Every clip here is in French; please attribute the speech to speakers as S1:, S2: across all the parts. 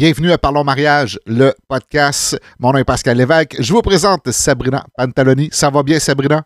S1: Bienvenue à Parlons Mariage, le podcast. Mon nom est Pascal Lévesque. Je vous présente Sabrina Pantaloni. Ça va bien, Sabrina?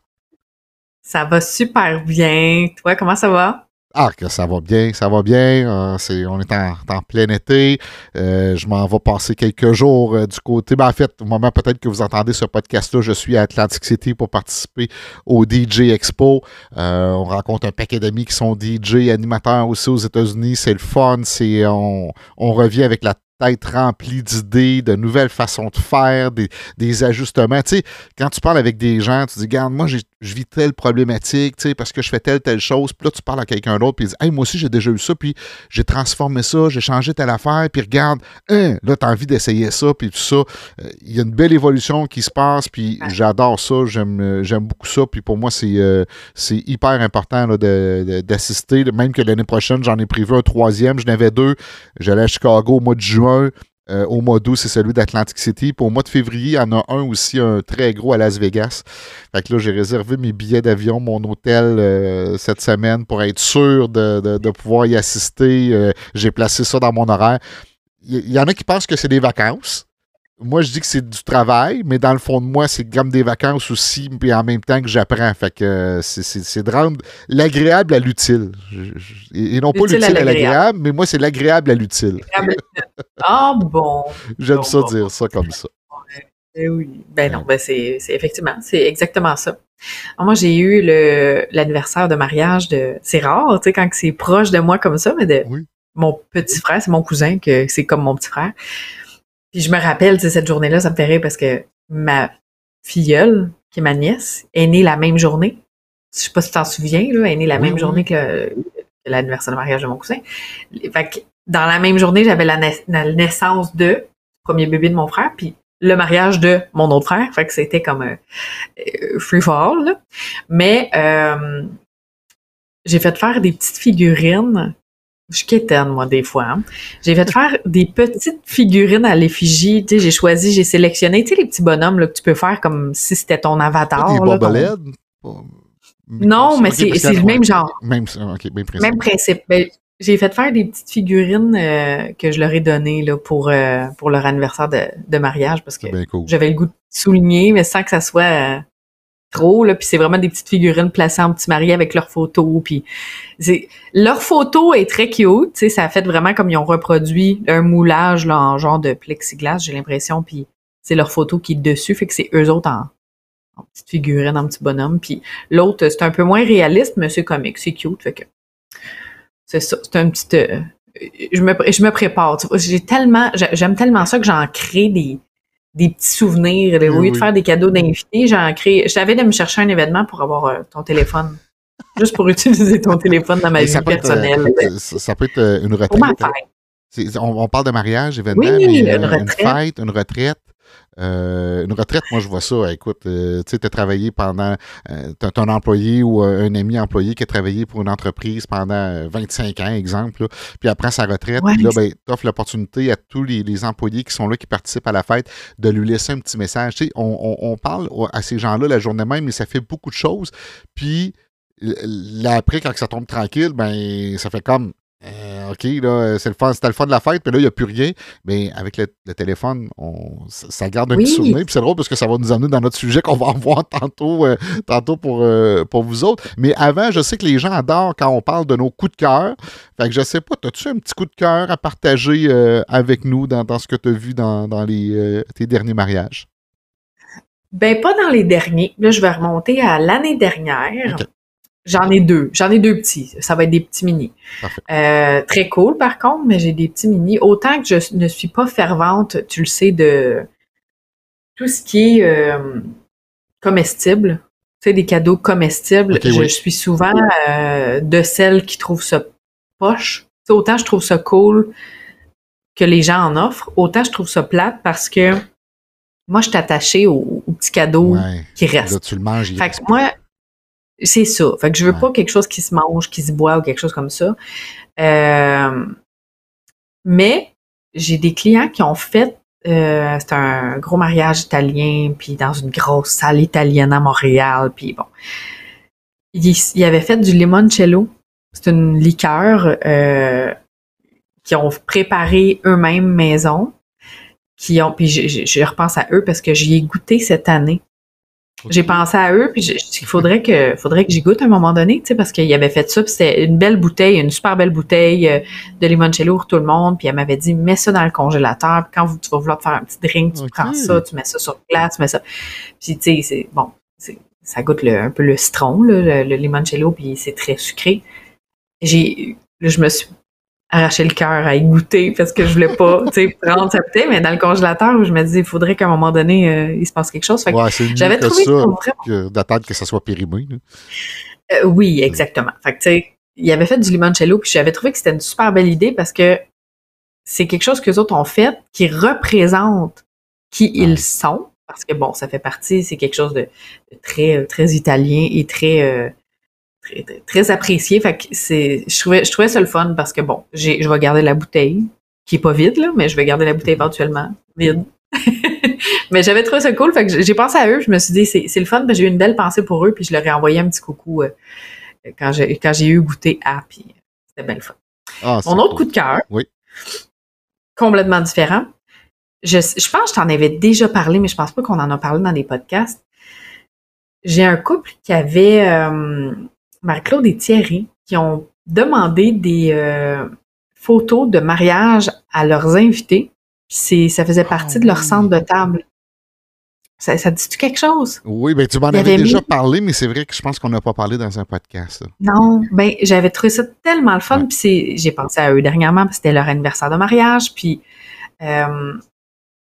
S2: Ça va super bien. Toi, comment ça va?
S1: Ah, que ça va bien, ça va bien. Euh, on est en, plein été. Euh, je m'en vais passer quelques jours euh, du côté. Ben, en fait, au moment peut-être que vous entendez ce podcast-là, je suis à Atlantic City pour participer au DJ Expo. on rencontre un paquet d'amis qui sont DJ, animateurs aussi aux États-Unis. C'est le fun. C'est, on, on revient avec la être rempli d'idées, de nouvelles façons de faire, des, ajustements. Tu sais, quand tu parles avec des gens, tu dis, regarde, moi, je vis telle problématique, tu sais, parce que je fais telle, telle chose. Puis là, tu parles à quelqu'un d'autre, puis il dit, hey, moi aussi, j'ai déjà eu ça, puis j'ai transformé ça, j'ai changé telle affaire, puis regarde, hein, là, tu as envie d'essayer ça, puis tout ça. Euh, il y a une belle évolution qui se passe, puis j'adore ça, j'aime, euh, j'aime beaucoup ça, puis pour moi, c'est, euh, c'est hyper important d'assister, même que l'année prochaine, j'en ai prévu un troisième, j'en avais deux. J'allais à Chicago au mois de juin euh, au mois d'août, c'est celui d'Atlantic City. Puis au mois de février, il y en a un aussi, un très gros à Las Vegas. Fait que là, j'ai réservé mes billets d'avion, mon hôtel euh, cette semaine pour être sûr de, pouvoir y assister. Euh, j'ai placé ça dans mon horaire. Il y, en a qui pensent que c'est des vacances moi, je dis que c'est du travail, mais dans le fond de moi, c'est comme des vacances aussi, puis en même temps que j'apprends. Fait que euh, c'est de rendre l'agréable à l'utile. Et non pas l'utile à l'agréable, mais moi, c'est l'agréable à l'utile.
S2: Ah bon.
S1: J'aime ça dire ça comme ça.
S2: Ben oui. Ben non, ben c'est effectivement, c'est exactement ça. moi, j'ai eu l'anniversaire de mariage de. C'est rare, tu sais, quand c'est proche de moi comme ça, mais de mon petit frère, c'est mon cousin, que c'est comme mon petit frère. Puis je me rappelle, cette journée-là, ça me fait rire parce que ma filleule, qui est ma nièce, est née la même journée. Je sais pas si tu t'en souviens, là, elle est née la même journée que, l'anniversaire de mariage de mon cousin. Fait que dans la même journée, j'avais la, naissance de premier bébé de mon frère, puis le mariage de mon autre frère. Fait que c'était comme un euh, free fall. Mais euh, j'ai fait faire des petites figurines je suis quétaine, moi, des fois. Hein. J'ai fait faire des petites figurines à l'effigie. Tu sais, j'ai choisi, j'ai sélectionné, tu sais, les petits bonhommes là, que tu peux faire comme si c'était ton avatar.
S1: Des
S2: Non, mais c'est le même genre.
S1: Même, principe.
S2: Même principe. Ben, j'ai fait faire des petites figurines euh, que je leur ai données là, pour, euh, pour leur anniversaire de, de mariage parce que j'avais le goût de souligner, mais sans que ça soit euh, puis c'est vraiment des petites figurines placées en petit marié avec leurs photos, puis leur photo est très cute, tu sais, ça a fait vraiment comme ils ont reproduit un moulage là, en genre de plexiglas, j'ai l'impression, puis c'est leur photo qui est dessus, fait que c'est eux autres en, en petite figurine, en petit bonhomme, puis l'autre, c'est un peu moins réaliste, mais c'est comique, c'est cute, fait que c'est ça, c'est un petit... Euh, je me, je me prépare, j'ai tellement, j'aime tellement ça que j'en crée des des petits souvenirs. Au lieu de faire des cadeaux d'invités, j'ai créé. Je savais de me chercher un événement pour avoir euh, ton téléphone. Juste pour utiliser ton téléphone dans ma vie personnelle.
S1: Euh, ça, peut être euh, une retraite. On, on, parle de mariage, événement, mais une, fête, une retraite. Euh, une retraite, moi, je vois ça. Écoute, euh, tu sais, tu as travaillé pendant. Euh, tu as un employé ou un ami employé qui a travaillé pour une entreprise pendant 25 ans, exemple. puis après sa retraite, là, ben, tu offres l'opportunité à tous les, employés qui sont là, qui participent à la fête, de lui laisser un petit message. Tu sais, on, parle à ces gens-là la journée même, mais ça fait beaucoup de choses. Puis là, après, quand ça tombe tranquille, ben, ça fait comme euh, OK, là, c'est le fun, c'était le fun de la fête, puis là, il n'y a plus rien. Mais avec le, téléphone, on, ça, garde un petit souvenir. Puis c'est drôle parce que ça va nous amener dans notre sujet qu'on va en voir tantôt, euh, tantôt pour, euh, pour vous autres. Mais avant, je sais que les gens adorent quand on parle de nos coups de cœur. Fait que je sais pas, as-tu un petit coup de cœur à partager avec nous dans, ce que tu as vu dans, les, tes derniers mariages?
S2: Ben, pas dans les derniers. Là, je vais remonter à l'année dernière. J'en ai deux. J'en ai deux petits. Ça va être des petits mini. Euh, très cool, par contre, mais j'ai des petits mini. Autant que je ne suis pas fervente, tu le sais, de tout ce qui est euh, comestible. Tu sais, des cadeaux comestibles. je, suis souvent euh, de celles qui trouvent ça poche. autant je trouve ça cool que les gens en offrent, autant je trouve ça plate parce que moi, je suis attachée aux, petits cadeaux qui restent. Là,
S1: tu le manges.
S2: Fait que moi, c'est ça. Fait que je veux pas quelque chose qui se mange, qui se boit ou quelque chose comme ça. Euh, mais j'ai des clients qui ont fait euh, c'est un gros mariage italien, puis dans une grosse salle italienne à Montréal, puis bon. Il, il avait fait du limoncello. C'est une liqueur euh, qui ont préparé eux-mêmes maison, qui ont, puis je, je, repense à eux parce que j'y ai goûté cette année. J'ai pensé à eux, puis il faudrait que, faudrait que j'y goûte à un moment donné, tu sais, parce qu'il avait fait ça, puis c'était une belle bouteille, une super belle bouteille euh, de limoncello pour tout le monde, puis elle m'avait dit, mets ça dans le congélateur, puis quand tu vas vouloir te faire un petit drink, tu prends ça, tu mets ça sur place, tu mets ça. Puis, tu sais, c'est, bon, ça goûte le, un peu le citron, le, le limoncello, puis c'est très sucré. J'ai, je me suis arraché le cœur à y goûter parce que je voulais pas prendre sa bouteille, mais dans le congélateur, où je me disais, il faudrait qu'à un moment donné, euh, il se passe quelque chose.
S1: j'avais trouvé ça, d'attendre que ça soit périmé.
S2: Euh, oui, exactement. Fait que, tu sais, il avait fait du limoncello, puis j'avais trouvé que c'était une super belle idée parce que c'est quelque chose que les autres ont fait qui représente qui ils sont. Parce que bon, ça fait partie, c'est quelque chose de, très, euh, très italien et très très, apprécié. Fait que c'est, je trouvais, je trouvais ça le fun parce que bon, j'ai, je vais garder la bouteille, qui est pas vide, là, mais je vais garder la bouteille éventuellement vide. mais j'avais trouvé ça cool. Fait que j'ai pensé à eux, je me suis dit, c'est, le fun, j'ai eu une belle pensée pour eux, puis je leur ai envoyé un petit coucou euh, quand, j'ai, quand j'ai eu goûté à, puis c'était bien le fun. Ah, Mon autre coup de cœur,
S1: oui.
S2: complètement différent. Je, je pense que je t'en avais déjà parlé, mais je pense pas qu'on en a parlé dans des podcasts. J'ai un couple qui avait euh, Marie-Claude et Thierry qui ont demandé des euh, photos de mariage à leurs invités. C'est, ça faisait partie de leur ah centre de table. Ça, ça dit-tu quelque chose?
S1: Oui, ben tu m'en avais déjà parlé, mais c'est vrai que je pense qu'on n'a pas parlé dans un podcast.
S2: Non, ben j'avais trouvé ça tellement le fun, puis j'ai pensé à eux dernièrement, parce que c'était leur anniversaire de mariage, puis euh,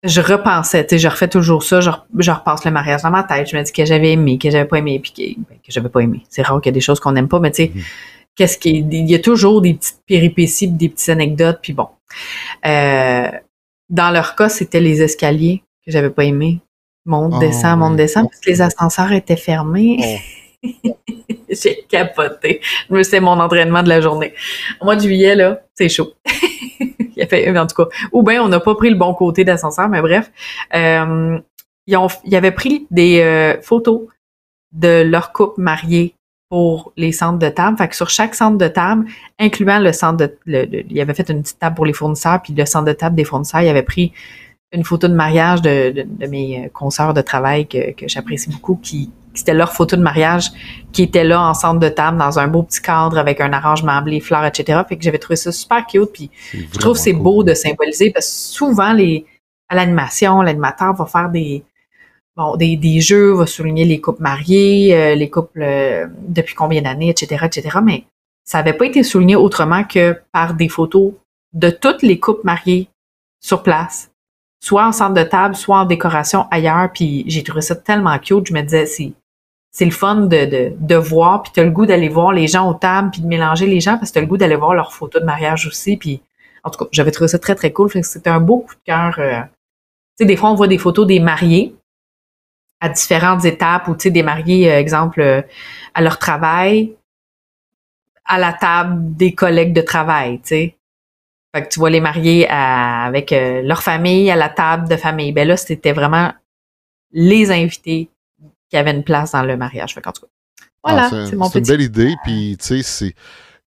S2: je repensais, tu sais, je refais toujours ça, je, repasse le mariage dans ma tête, je me dis que j'avais aimé, que j'avais pas aimé, puis que, ben, que j'avais pas aimé. C'est rare qu'il y a des choses qu'on n'aime pas, mais tu sais, mhm. qu'est-ce qui, il y a toujours des petites péripéties, des petites anecdotes, puis bon. Euh, dans leur cas, c'était les escaliers que j'avais pas aimé. Monte, oh, descend, monte, descend, parce que les ascenseurs étaient fermés. Oh. J'ai capoté. C'est mon entraînement de la journée. Au mois de juillet, là, c'est chaud. A fait, en tout cas, ou bien on n'a pas pris le bon côté d'ascenseur, mais bref. Euh, ils, avaient pris des euh, photos de leur couple marié pour les centres de table. Fait que sur chaque centre de table, incluant le centre de... Le, il avait fait une petite table pour les fournisseurs, puis le centre de table des fournisseurs, il avait pris une photo de mariage de, mes consoeurs de travail que, que j'apprécie beaucoup, qui, c'était leur photo de mariage qui était là en centre de table dans un beau petit cadre avec un arrangement blé, fleurs, etc. Fait que j'avais trouvé ça super cute. Puis je trouve c'est beau de symboliser parce que souvent les à l'animation, l'animateur va faire des bon des, des jeux, va souligner les couples mariés, euh, les couples euh, depuis combien d'années, etc., etc. Mais ça n'avait pas été souligné autrement que par des photos de toutes les couples mariés sur place, soit en centre de table, soit en décoration ailleurs. Puis j'ai trouvé ça tellement cute. Je me disais, c'est c'est le fun de, de, de voir, puis tu as le goût d'aller voir les gens aux tables, puis de mélanger les gens, parce que tu as le goût d'aller voir leurs photos de mariage aussi. Puis, en tout cas, j'avais trouvé ça très, très cool. C'était un beau coup de cœur. Euh. Tu sais, des fois, on voit des photos des mariés à différentes étapes, ou tu sais, des mariés, euh, exemple, euh, à leur travail, à la table des collègues de travail, tu sais. Que tu vois les mariés avec leur famille à la table de famille. Ben là, c'était vraiment les invités qui avait une place dans le mariage. Fait en tout cas, voilà, ah, c'est mon
S1: C'est une belle idée, puis tu sais,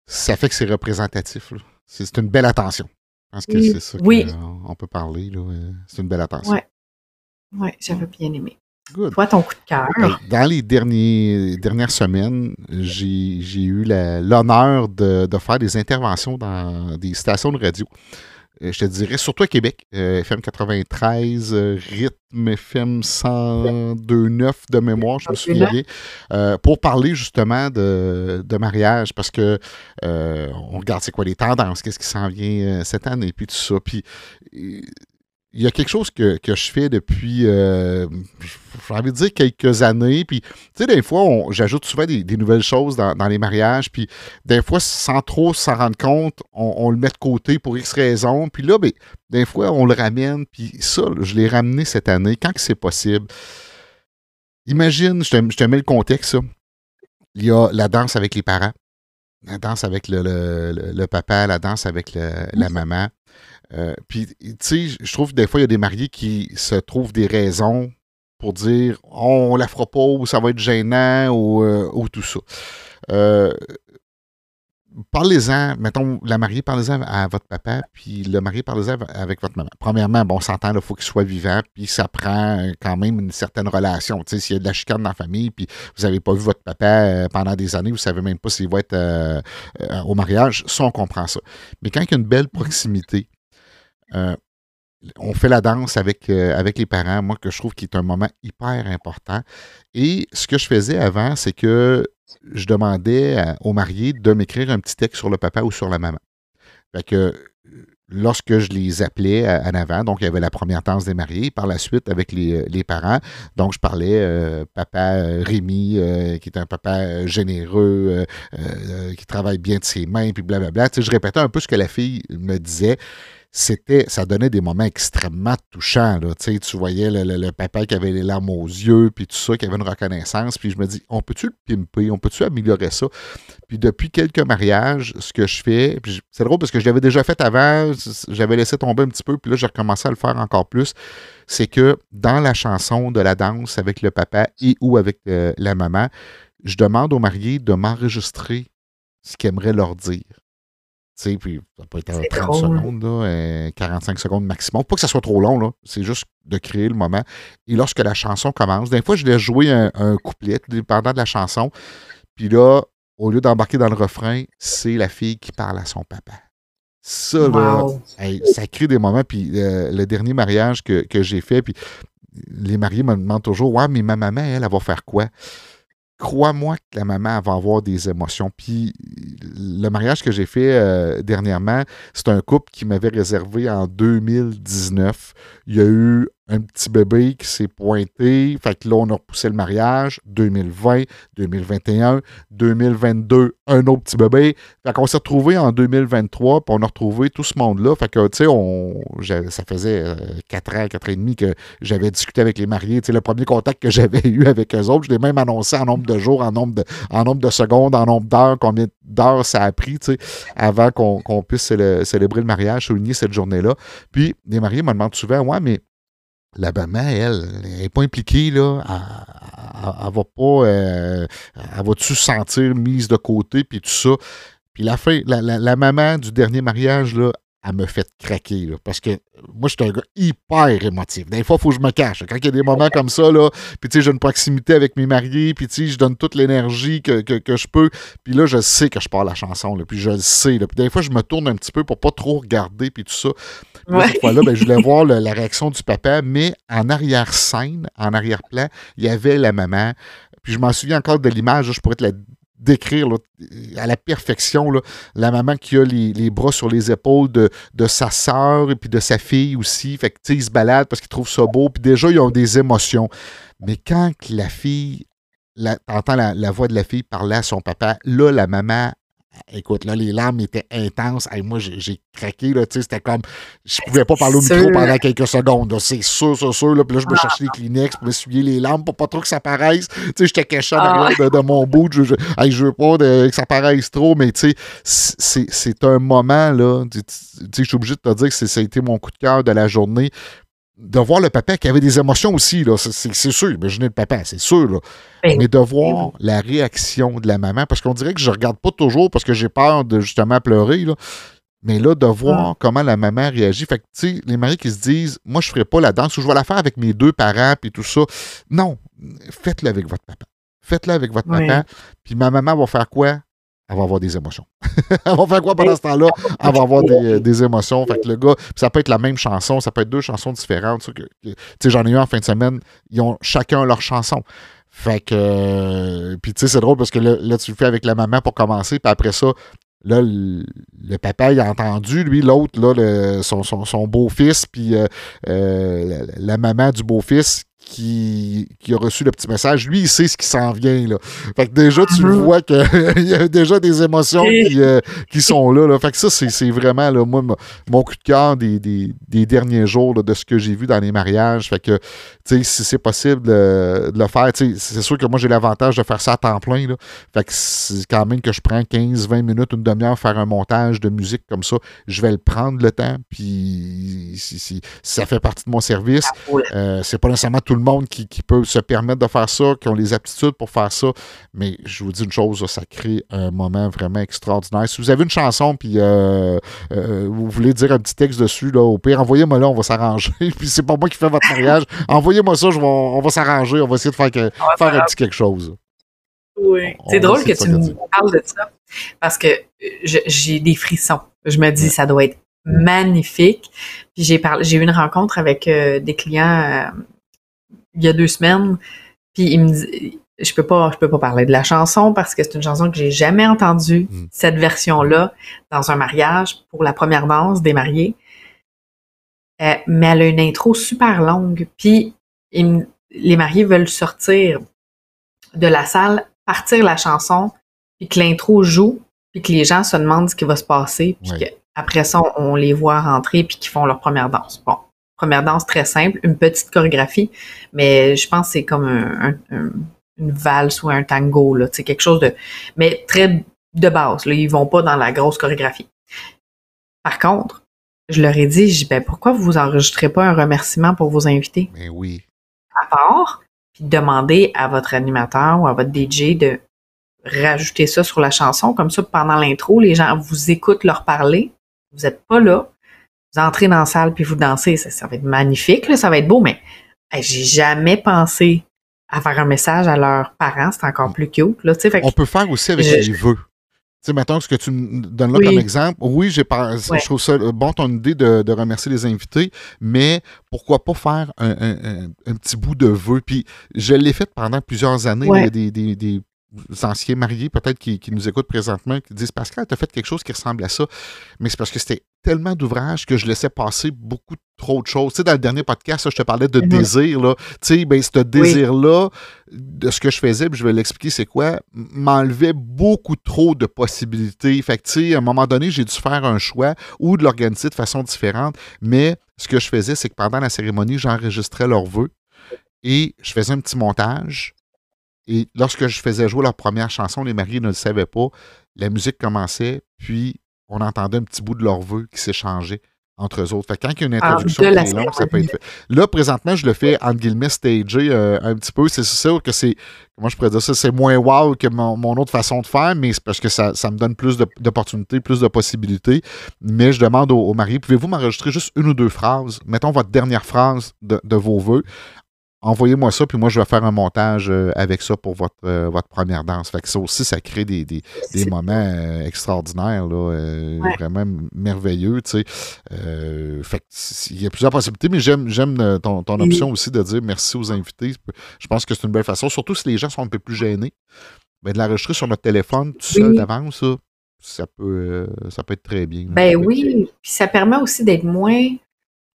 S1: ça fait que c'est représentatif. C'est une belle attention. Je pense que c'est ça qu'on peut parler. C'est une belle attention.
S2: Oui, ouais, j'avais bien aimé. Good. Toi, ton coup de cœur.
S1: Dans les derniers, dernières semaines, j'ai eu l'honneur de, de, faire des interventions dans des stations de radio. Euh, je te dirais, surtout à Québec, FM 93, Rythme FM 102.9 de mémoire, je me souviens bien, euh, pour parler justement de, mariage, parce que euh, on regarde c'est quoi les tendances, qu'est-ce qui s'en vient cette année, puis tout ça. Puis il y a quelque chose que, je fais depuis, euh, j'ai envie de dire quelques années. Puis, tu sais, des fois, j'ajoute souvent des, nouvelles choses dans, les mariages. Puis, des fois, sans trop s'en rendre compte, on, le met de côté pour X raisons. Puis là, ben, des fois, on le ramène. Puis ça, je l'ai ramené cette année, quand c'est possible? Imagine, je te, mets le contexte, Il y a la danse avec les parents, la danse avec le, papa, la danse avec la maman. Euh, puis, tu sais, je trouve que des fois, il y a des mariés qui se trouvent des raisons pour dire on la fera pas ou ça va être gênant ou, euh, tout ça. Euh, parlez-en, mettons, la mariée, parlez-en à votre papa, puis le marié, parlez-en avec votre maman. Premièrement, bon, on s'entend, il faut qu'il soit vivant, puis ça prend quand même une certaine relation. Tu sais, s'il y a de la chicane dans la famille, puis vous n'avez pas vu votre papa pendant des années, vous ne savez même pas s'il va être au mariage, ça, on comprend ça. Mais quand il y a une belle proximité, on fait la danse avec, avec les parents, moi, que je trouve qui est un moment hyper important. Et ce que je faisais avant, c'est que je demandais aux mariés de m'écrire un petit texte sur le papa ou sur la maman. Fait que lorsque je les appelais en avant, donc il y avait la première danse des mariés, par la suite avec les, parents, donc je parlais euh, papa euh, Rémi, euh, qui est un papa généreux, qui travaille bien de ses mains, puis blablabla. Je répétais un peu ce que la fille me disait c'était, ça donnait des moments extrêmement touchants. Là. Tu, sais, tu voyais le, papa qui avait les larmes aux yeux, puis tout ça, qui avait une reconnaissance. Puis je me dis, on peut-tu le pimper? On peut-tu améliorer ça? Puis depuis quelques mariages, ce que je fais, puis c'est drôle parce que je l'avais déjà fait avant, j'avais laissé tomber un petit peu, puis là, j'ai recommencé à le faire encore plus. C'est que dans la chanson de la danse avec le papa et ou avec euh, la maman, je demande aux mariés de m'enregistrer ce qu'ils aimeraient leur dire sais, puis ça peut être 30 secondes, 45 secondes maximum. Pas que ça soit trop long, là. C'est juste de créer le moment. Et lorsque la chanson commence, des fois, je laisse jouer un, couplet, dépendant de la chanson. Puis là, au lieu d'embarquer dans le refrain, c'est la fille qui parle à son papa. Ça, là, ça crée des moments. Puis euh, le dernier mariage que, que j'ai fait, puis les mariés me demandent toujours Ouais, mais ma maman, elle, elle va faire quoi crois-moi que la maman va avoir des émotions. Puis le mariage que j'ai fait euh, dernièrement, c'est un couple qui m'avait réservé en 2019. Il y a eu un petit bébé qui s'est pointé. Fait que là, on a repoussé le mariage. 2020, 2021, 2022, un autre petit bébé. Fait qu'on s'est retrouvés en 2023, puis on a retrouvé tout ce monde-là. Fait que, tu sais, ça faisait 4 euh, ans, 4 ans et demi que j'avais discuté avec les mariés. Tu sais, le premier contact que j'avais eu avec eux autres, je l'ai même annoncé en nombre de jours, en nombre de, en nombre de secondes, en nombre d'heures, combien d'heures ça a pris, tu sais, avant qu'on puisse célébrer le mariage, souligner cette journée-là. Puis, les mariés me demandent souvent, ouais, mais la maman, elle, n'est pas impliquée, là. Elle, va pas. Euh, elle va-tu se sentir mise de côté, puis tout ça. Puis la, fin, la, maman du dernier mariage, là, elle me fait craquer. Là, parce que moi, je suis un gars hyper émotif. Des fois, il faut que je me cache. Quand il y a des moments comme ça, là, puis tu sais, j'ai une proximité avec mes mariés, puis tu sais, je donne toute l'énergie que, je peux. Puis là, je sais que je parle la chanson, là, puis je le sais. Là, puis des fois, je me tourne un petit peu pour pas trop regarder, puis tout ça. cette fois-là, ben, je voulais voir la réaction du papa, mais en arrière-scène, en arrière-plan, il y avait la maman. Puis je m'en souviens encore de l'image, je pourrais te la décrire à la perfection la maman qui a les, bras sur les épaules de, sa sœur et puis de sa fille aussi. Fait que, ils se baladent parce qu'ils trouvent ça beau. Puis déjà, ils ont des émotions. Mais quand la fille, la, entend la, voix de la fille parler à son papa, là, la maman, Écoute, là, les larmes étaient intenses. moi, j'ai craqué, là, tu sais, c'était comme... Je pouvais pas parler au micro pendant quelques secondes, C'est sûr, c'est sûr, là. Puis là, je me cherchais les Kleenex pour essuyer les larmes pour pas trop que ça paraisse. Tu sais, j'étais caché ah. de, mon bout. Je, je, je veux pas que ça paraisse trop, mais tu sais, c'est un moment, là. Tu sais, je suis obligé de te dire que ça a été mon coup de cœur de la journée de voir le papa qui avait des émotions aussi, c'est sûr, imaginez le papa, c'est sûr. Ben mais de voir la réaction de la maman, parce qu'on dirait que je regarde pas toujours parce que j'ai peur de justement pleurer, mais là, de voir ah. comment la maman réagit. Fait que, tu sais, les maris qui se disent, moi, je ferai pas la danse ou je vais la faire avec mes deux parents, puis tout ça. Non, faites-le avec votre papa. Faites-le avec votre papa. Puis ma maman va faire quoi? Elle va avoir des émotions. elle va faire quoi pendant ce temps-là? Elle va avoir des, émotions. Fait que le gars, ça peut être la même chanson, ça peut être deux chansons différentes. Tu sais, j'en ai eu en fin de semaine, ils ont chacun leur chanson. Fait que, euh, puis tu sais, c'est drôle parce que là, tu le fais avec la maman pour commencer, puis après ça, là, le, papa, il a entendu, lui, l'autre, là, son, beau-fils, puis euh, euh, la, maman du beau-fils qui, a reçu le petit message, lui, il sait ce qui s'en vient. Là. Fait que déjà, tu mhm. vois qu'il y a déjà des émotions qui, euh, sont là, là, Fait que ça, c'est vraiment là, moi, mon coup de cœur des, derniers jours de ce que j'ai vu dans les mariages. Fait que, si c'est possible de, le faire, c'est sûr que moi, j'ai l'avantage de faire ça à temps plein. Là. Fait que c'est quand même que je prends 15, 20 minutes, une demi-heure, faire un montage de musique comme ça. Je vais le prendre le temps, puis si, ça fait partie de mon service. Euh, c'est pas nécessairement tout tout le monde qui, peut se permettre de faire ça, qui ont les aptitudes pour faire ça. Mais je vous dis une chose, ça crée un moment vraiment extraordinaire. Si vous avez une chanson, puis euh, euh, vous voulez dire un petit texte dessus, là, au pire, envoyez-moi là, on va s'arranger. puis c'est pas moi qui fais votre mariage. Envoyez-moi ça, on va s'arranger, on va essayer de faire, faire un petit quelque chose.
S2: Oui. C'est drôle que tu me parles de ça parce que j'ai des frissons. Je me dis, ça doit être magnifique. Puis j'ai parlé, j'ai eu une rencontre avec euh, des clients euh, il y a deux semaines. Puis il me dit, je peux pas, je peux pas parler de la chanson parce que c'est une chanson que j'ai jamais entendue, mm. cette version-là, dans un mariage pour la première danse des mariés. Euh, mais elle a une intro super longue. Puis les mariés veulent sortir de la salle, partir la chanson, puis que l'intro joue, puis que les gens se demandent ce qui va se passer, puis après ça, on les voit rentrer puis qu'ils font leur première danse. Bon, première danse très simple, une petite chorégraphie, mais je pense que c'est comme une valse ou un tango, là, quelque chose de, mais très de base. Là, ils vont pas dans la grosse chorégraphie. Par contre, je leur ai dit, je ben pourquoi vous enregistrez pas un remerciement pour vos invités?
S1: Mais oui.
S2: À part, puis demandez à votre animateur ou à votre DJ de rajouter ça sur la chanson. Comme ça, pendant l'intro, les gens vous écoutent leur parler vous n'êtes pas là, vous entrez dans la salle puis vous dansez, ça, va être magnifique, ça va être beau, mais j'ai jamais pensé à faire un message à leurs parents, c'est encore plus cute. Là,
S1: On peut faire aussi avec les vœux. Tu sais, mettons ce que tu me donnes là comme exemple. Oui, j'ai je trouve ça bon ton idée de, remercier les invités, mais pourquoi pas faire un, petit bout de vœux? Puis je l'ai fait pendant plusieurs années. Il y a des, des, anciens mariés peut-être qui, nous écoutent présentement qui disent Pascal, tu as fait quelque chose qui ressemble à ça. Mais c'est parce que c'était tellement d'ouvrages que je laissais passer beaucoup trop de choses. Tu sais, dans le dernier podcast, je te parlais de mm-hmm. désir. Là. Tu sais, ben, ce désir-là, de ce que je faisais, puis je vais l'expliquer c'est quoi, m'enlevait beaucoup trop de possibilités. Fait que, tu sais, à un moment donné, j'ai dû faire un choix ou de l'organiser de façon différente. Mais ce que je faisais, c'est que pendant la cérémonie, j'enregistrais leurs vœux et je faisais un petit montage et lorsque je faisais jouer la première chanson, les mariés ne le savaient pas. La musique commençait, puis on entendait un petit bout de leur vœu qui s'échangeait entre eux autres. Fait quand il y a une ah, introduction qui est longue, ça peut être fait. Là, présentement, je le fais en guillemets stagé euh, un petit peu. C'est sûr que c'est, comment je pourrais dire ça, c'est moins wow que mon, autre façon de faire, mais c'est parce que ça, me donne plus d'opportunités, plus de possibilités. Mais je demande aux, mariés, pouvez-vous m'enregistrer juste une ou deux phrases, mettons votre dernière phrase de, de vos vœux, envoyez-moi ça, puis moi, je vais faire un montage euh, avec ça pour votre, euh, votre première danse. Fait que ça aussi, ça crée des, moments euh, extraordinaires, là, vraiment merveilleux, tu sais. fait il y a plusieurs possibilités, mais j'aime, j'aime ton, option aussi de dire merci aux invités. Je pense que c'est une belle façon, surtout si les gens sont un peu plus gênés. Ben, de l'enregistrer sur notre téléphone tout seul d'avance, ça, ça peut, ça peut être très bien.
S2: Ben oui, puis ça permet aussi d'être moins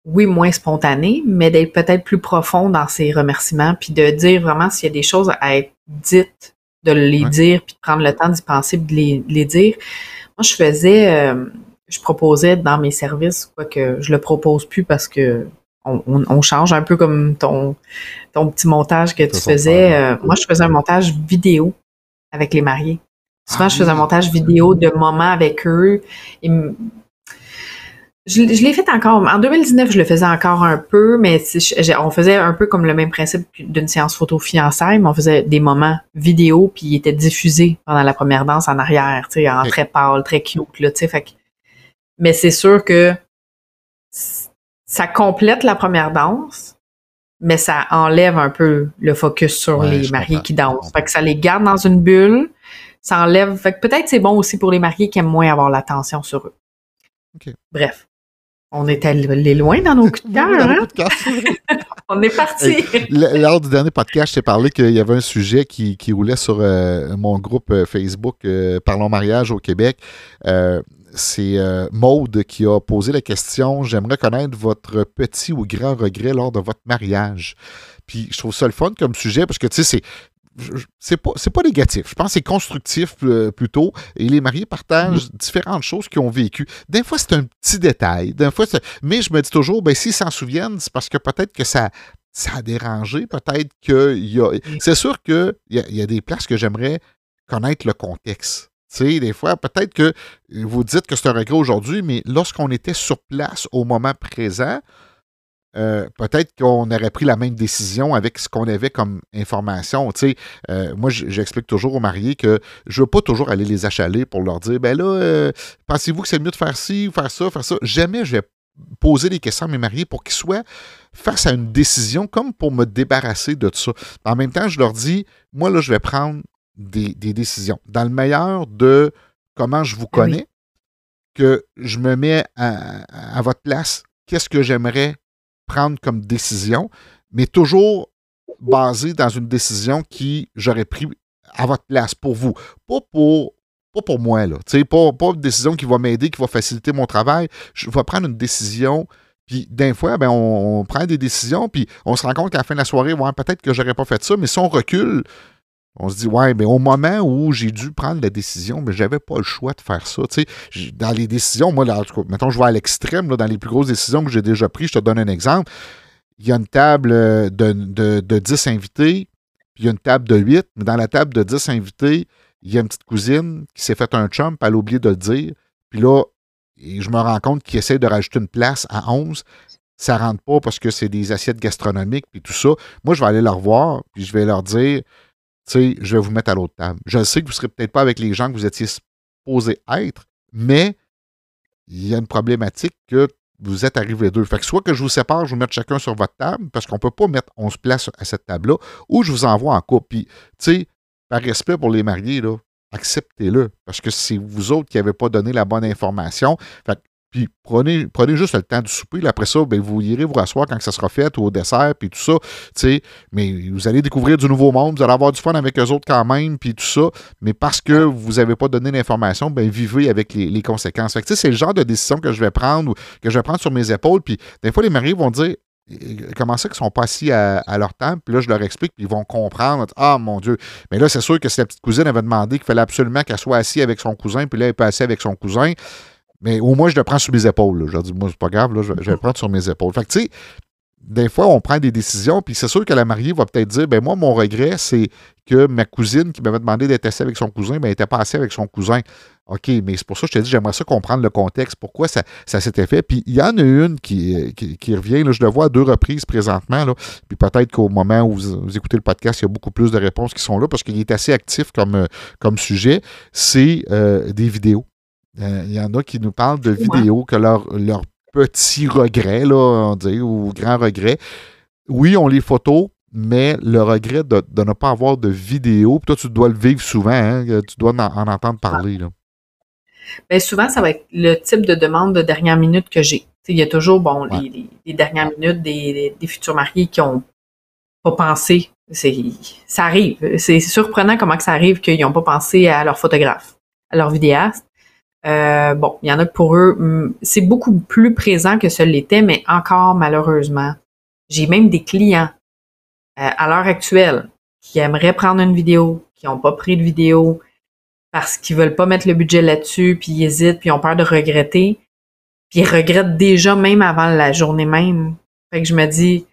S2: oui, moins spontané, mais d'être peut-être plus profond dans ses remerciements, puis de dire vraiment s'il y a des choses à être dites, de les dire, puis de prendre le temps d'y penser, puis de les, dire. Moi, je faisais, euh, je proposais dans mes services, quoi que je le propose plus parce que on, change un peu comme ton, ton petit montage que tu faisais. Euh, moi, je faisais un montage vidéo avec les mariés. Souvent, je faisais un ah montage vidéo de moments avec eux. Je, l'ai fait encore. En 2019, je le faisais encore un peu, mais on faisait un peu comme le même principe d'une séance photo fiançailles, mais on faisait des moments vidéo, puis ils étaient diffusés pendant la première danse en arrière, tu sais, en très pâle, très cute, là, tu sais. Fait Mais c'est sûr que ça complète la première danse, mais ça enlève un peu le focus sur les mariés qui dansent. Fait que ça les garde dans une bulle, ça enlève. Fait que peut-être c'est bon aussi pour les mariés qui aiment moins avoir l'attention sur eux. Bref. On est allé loin dans nos coups de cœur. Hein? On est parti.
S1: Lors du dernier podcast, je t'ai parlé qu'il y avait un sujet qui, roulait sur euh, mon groupe euh, Facebook euh, Parlons mariage au Québec. c'est Maude qui a posé la question J'aimerais connaître votre petit ou grand regret lors de votre mariage. Puis je trouve ça le fun comme sujet parce que tu sais, c'est c'est pas, pas négatif. Je pense que c'est constructif euh, plutôt. Et les mariés partagent mm-hmm. différentes choses qu'ils ont vécues. Des fois, c'est un petit détail. Des fois, mais je me dis toujours, ben, s'ils s'en souviennent, c'est parce que peut-être que ça, ça a dérangé. Peut-être y a. C'est sûr qu'il y, a, y a des places que j'aimerais connaître le contexte. Tu sais, des fois, peut-être que vous dites que c'est un regret aujourd'hui, mais lorsqu'on était sur place au moment présent, euh, peut-être qu'on aurait pris la même décision avec ce qu'on avait comme information. Tu sais, moi, j'explique toujours aux mariés que je ne veux pas toujours aller les achaler pour leur dire, ben là, pensez-vous que c'est mieux de faire ci, faire ça, faire ça? Jamais je vais poser des questions à mes mariés pour qu'ils soient face à une décision comme pour me débarrasser de tout ça. En même temps, je leur dis, moi, là, je vais prendre des, décisions. Dans le meilleur de comment je vous ah connais, que je me mets à, votre place, qu'est-ce que j'aimerais prendre comme décision, mais toujours basé dans une décision qui j'aurais pris à votre place pour vous. Pas pour, moi, là. Pas, pas une décision qui va m'aider, qui va faciliter mon travail. Je vais prendre une décision puis d'un fois, ben, on, prend des décisions, puis on se rend compte qu'à la fin de la soirée, peut-être que j'aurais pas fait ça, mais si on recule, on se dit, ouais, mais au moment où j'ai dû prendre la décision, mais j'avais pas le choix de faire ça. Tu sais, dans les décisions, moi, là, mettons, je vais à l'extrême, dans les plus grosses décisions que j'ai déjà prises, je te donne un exemple. Il y a une table de, de, 10 invités, puis il y a une table de 8, mais dans la table de 10 invités, il y a une petite cousine qui s'est fait un chum, elle a oublié de le dire. Puis là, je me rends compte qu'il essaie de rajouter une place à 11 ça rentre pas parce que c'est des assiettes gastronomiques puis tout ça. Moi, je vais aller leur voir puis je vais leur dire je vais vous mettre à l'autre table. Je sais que vous ne serez peut-être pas avec les gens que vous étiez supposés être, mais il y a une problématique que vous êtes arrivés deux. Fait que soit que je vous sépare, je vous mette chacun sur votre table, parce qu'on ne peut pas mettre 11 places à cette table-là, ou je vous envoie en couple. Puis, par respect pour les mariés, là, acceptez-le, parce que c'est vous autres qui n'avez pas donné la bonne information. Puis prenez, juste le temps du souper. après ça, ben, vous irez vous rasseoir quand ça sera fait ou au dessert, puis tout ça. Mais vous allez découvrir du nouveau monde, vous allez avoir du fun avec eux autres quand même, puis tout ça. Mais parce que vous n'avez pas donné l'information, ben, vivez avec les, conséquences. c'est le genre de décision que je vais prendre que je vais prendre sur mes épaules. Puis des fois, les mariés vont dire comment ça qu'ils sont pas assis à, leur table, puis là, je leur explique, puis ils vont comprendre. Ah, mon Dieu. Mais là, c'est sûr que si la petite cousine avait demandé qu'il fallait absolument qu'elle soit assise avec son cousin, puis là, elle est pas assise avec son cousin, mais au moins, je le prends sur mes épaules. Je leur dis, moi, c'est pas grave, je, vais le prendre sur mes épaules. Fait que, tu sais, des fois, on prend des décisions, puis c'est sûr que la mariée va peut-être dire, ben moi, mon regret, c'est que ma cousine qui m'avait demandé d'être assise avec son cousin, ben, elle n'était pas assise avec son cousin. OK, mais c'est pour ça que je te dis, j'aimerais ça comprendre le contexte, pourquoi ça, ça s'était fait. Puis il y en a une qui, qui, revient, là, je le vois à deux reprises présentement, là, puis peut-être qu'au moment où vous, écoutez le podcast, il y a beaucoup plus de réponses qui sont là, parce qu'il est assez actif comme, comme sujet, c'est euh, des vidéos. Euh, il y en a qui nous parlent de vidéos que leur, leur petit regret, là, on dit, ou grand regret. Oui, on les photos, mais le regret de, ne pas avoir de vidéo, toi, tu dois le vivre souvent, hein, tu dois en, entendre parler. Là.
S2: Bien, souvent, ça va être le type de demande de dernière minute que j'ai. Il y a toujours, bon, les, dernières minutes des, futurs mariés qui n'ont pas pensé. Ça arrive. C'est surprenant comment que ça arrive qu'ils n'ont pas pensé à leur photographe, à leur vidéaste. Euh, bon, il y en a que pour eux, hmm, c'est beaucoup plus présent que ce l'était, mais encore malheureusement, j'ai même des clients euh, à l'heure actuelle qui aimeraient prendre une vidéo, qui n'ont pas pris de vidéo parce qu'ils veulent pas mettre le budget là-dessus, puis ils hésitent, puis ils ont peur de regretter, puis ils regrettent déjà même avant la journée même. Fait que je me dis,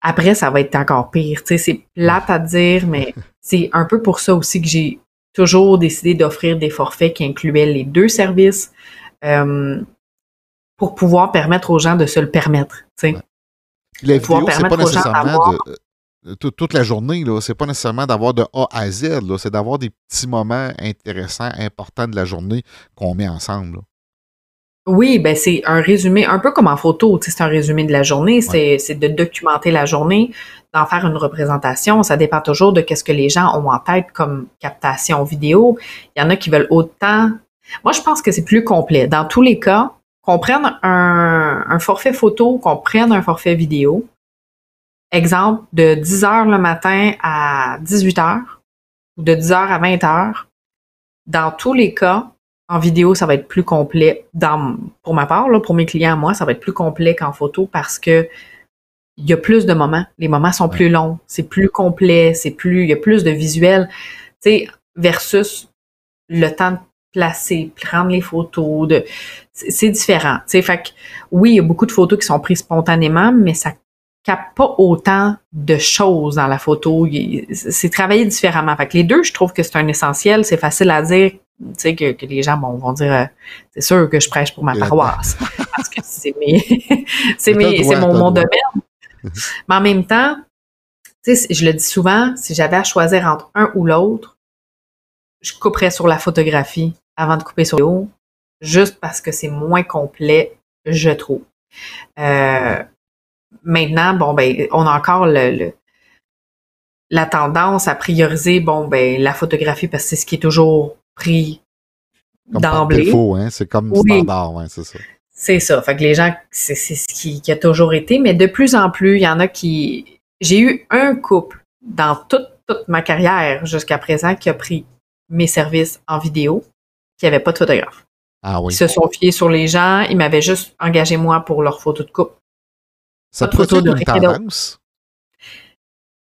S2: après, ça va être encore pire. Tu sais, c'est plate à dire, mais c'est un peu pour ça aussi que j'ai toujours décidé d'offrir des forfaits qui incluaient les deux services euh, pour pouvoir permettre aux gens de se le permettre.
S1: Ouais. La vidéo, c'est pas nécessairement de, toute la journée, là, c'est pas nécessairement d'avoir de A à Z, c'est d'avoir des petits moments intéressants, importants de la journée qu'on met ensemble.
S2: Oui, ben c'est un résumé, un peu comme en photo, c'est un résumé de la journée, c'est de documenter la journée, d'en faire une représentation. Ça dépend toujours de qu'est-ce que les gens ont en tête comme captation vidéo. Il y en a qui veulent autant. Moi, je pense que c'est plus complet. Dans tous les cas, qu'on prenne un, un forfait photo, qu'on prenne un forfait vidéo. Exemple, de 10 heures le matin à 18 heures ou de 10 heures à 20 heures. Dans tous les cas, en vidéo, ça va être plus complet. Dans, pour ma part, là, pour mes clients, moi, ça va être plus complet qu'en photo parce que il y a plus de moments. Les moments sont plus longs, c'est plus complet, c'est plus, il y a plus de visuels. Tu sais, versus le temps de placer, prendre les photos, de, c'est différent. Tu sais, fait que, oui, il y a beaucoup de photos qui sont prises spontanément, mais ça capte pas autant de choses dans la photo. C'est travaillé différemment. Fait que les deux, je trouve que c'est un essentiel. C'est facile à dire tu sais, que, les gens vont dire, euh, c'est sûr que je prêche pour ma paroisse, parce que c'est c'est mon, domaine. Mais en même temps, tu sais, je le dis souvent, si j'avais à choisir entre un ou l'autre, je couperais sur la photographie avant de couper sur le haut, juste parce que c'est moins complet, je trouve. Euh, maintenant, bon, ben, on a encore le, la tendance à prioriser, bon, ben, la photographie parce que c'est ce qui est toujours pris d'emblée.
S1: Hein? C'est comme standard, ouais, c'est ça.
S2: C'est ça. Fait que les gens, c'est ce qui, a toujours été, mais de plus en plus, il y en a qui. J'ai eu un couple dans toute, toute ma carrière jusqu'à présent qui a pris mes services en vidéo, qui n'avait pas de photographe.
S1: Ah oui.
S2: Ils se sont fiés sur les gens, ils m'avaient juste engagé moi pour leur photo de couple.
S1: Ça peut être une tendance?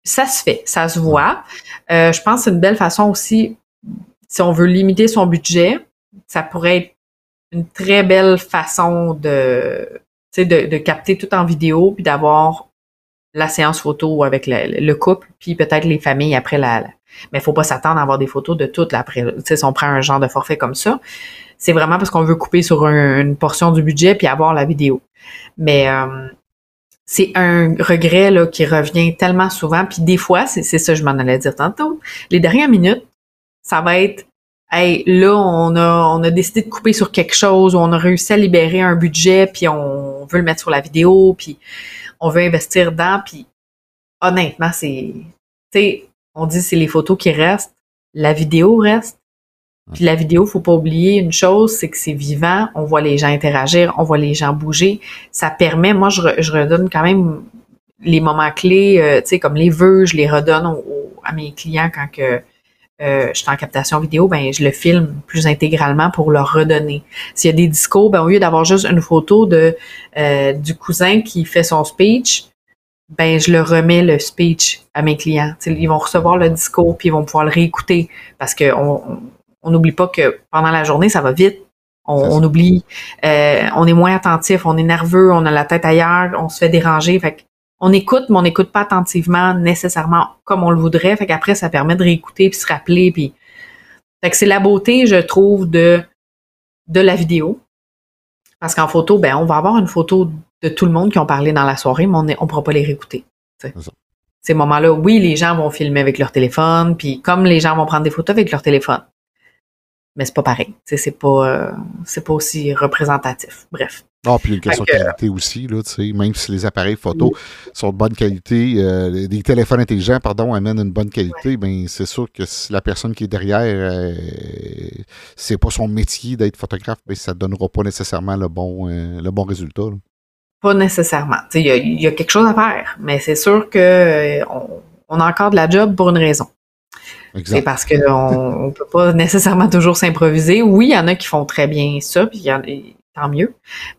S2: Ça se fait, ça se voit. Euh, je pense que c'est une belle façon aussi, si on veut limiter son budget, ça pourrait être une très belle façon de, de, de capter tout en vidéo, puis d'avoir la séance photo avec le, couple, puis peut-être les familles après la. Mais il faut pas s'attendre à avoir des photos de toutes après. Si on prend un genre de forfait comme ça, c'est vraiment parce qu'on veut couper sur une portion du budget puis avoir la vidéo. Mais euh, c'est un regret là, qui revient tellement souvent. Puis des fois, c'est ça, je m'en allais dire tantôt. Les dernières minutes, ça va être Hey, là, on a, on a décidé de couper sur quelque chose, on a réussi à libérer un budget, puis on veut le mettre sur la vidéo, puis on veut investir dedans, puis honnêtement, c'est, tu sais, on dit c'est les photos qui restent, la vidéo reste, puis la vidéo, faut pas oublier une chose, c'est que c'est vivant, on voit les gens interagir, on voit les gens bouger. Ça permet, moi, je, redonne quand même les moments clés, euh, tu sais, comme les vœux, je les redonne à mes clients quand que euh, je suis en captation vidéo, ben je le filme plus intégralement pour leur redonner. S'il y a des discours, ben au lieu d'avoir juste une photo de euh, du cousin qui fait son speech, ben je le remets le speech à mes clients. ils vont recevoir le discours puis ils vont pouvoir le réécouter parce que on, on n'oublie pas que pendant la journée, ça va vite. On, oublie, euh, on est moins attentif, on est nerveux, on a la tête ailleurs, on se fait déranger. Fait on écoute, mais on n'écoute pas attentivement nécessairement comme on le voudrait. Fait qu'après, ça permet de réécouter puis se rappeler. Puis... Fait que c'est la beauté, je trouve, de, de la vidéo. Parce qu'en photo, ben, on va avoir une photo de tout le monde qui ont parlé dans la soirée, mais on ne pourra pas les réécouter. Ces moments-là, oui, les gens vont filmer avec leur téléphone, puis comme les gens vont prendre des photos avec leur téléphone mais c'est pas pareil. C'est pas, euh, c'est pas aussi représentatif. Bref.
S1: Ah, puis il y a une question de qualité aussi, là, même si les appareils photo sont de bonne qualité, euh, les téléphones intelligents, pardon, amènent une bonne qualité, ben, c'est sûr que si la personne qui est derrière, euh, c'est pas son métier d'être photographe, ben, ça ne donnera pas nécessairement le bon, le bon résultat.
S2: Pas nécessairement. Il y, y, a quelque chose à faire, mais c'est sûr qu'on on a encore de la job pour une raison. C'est parce qu'on ne peut pas nécessairement toujours s'improviser. Oui, il y en a qui font très bien ça, puis tant mieux.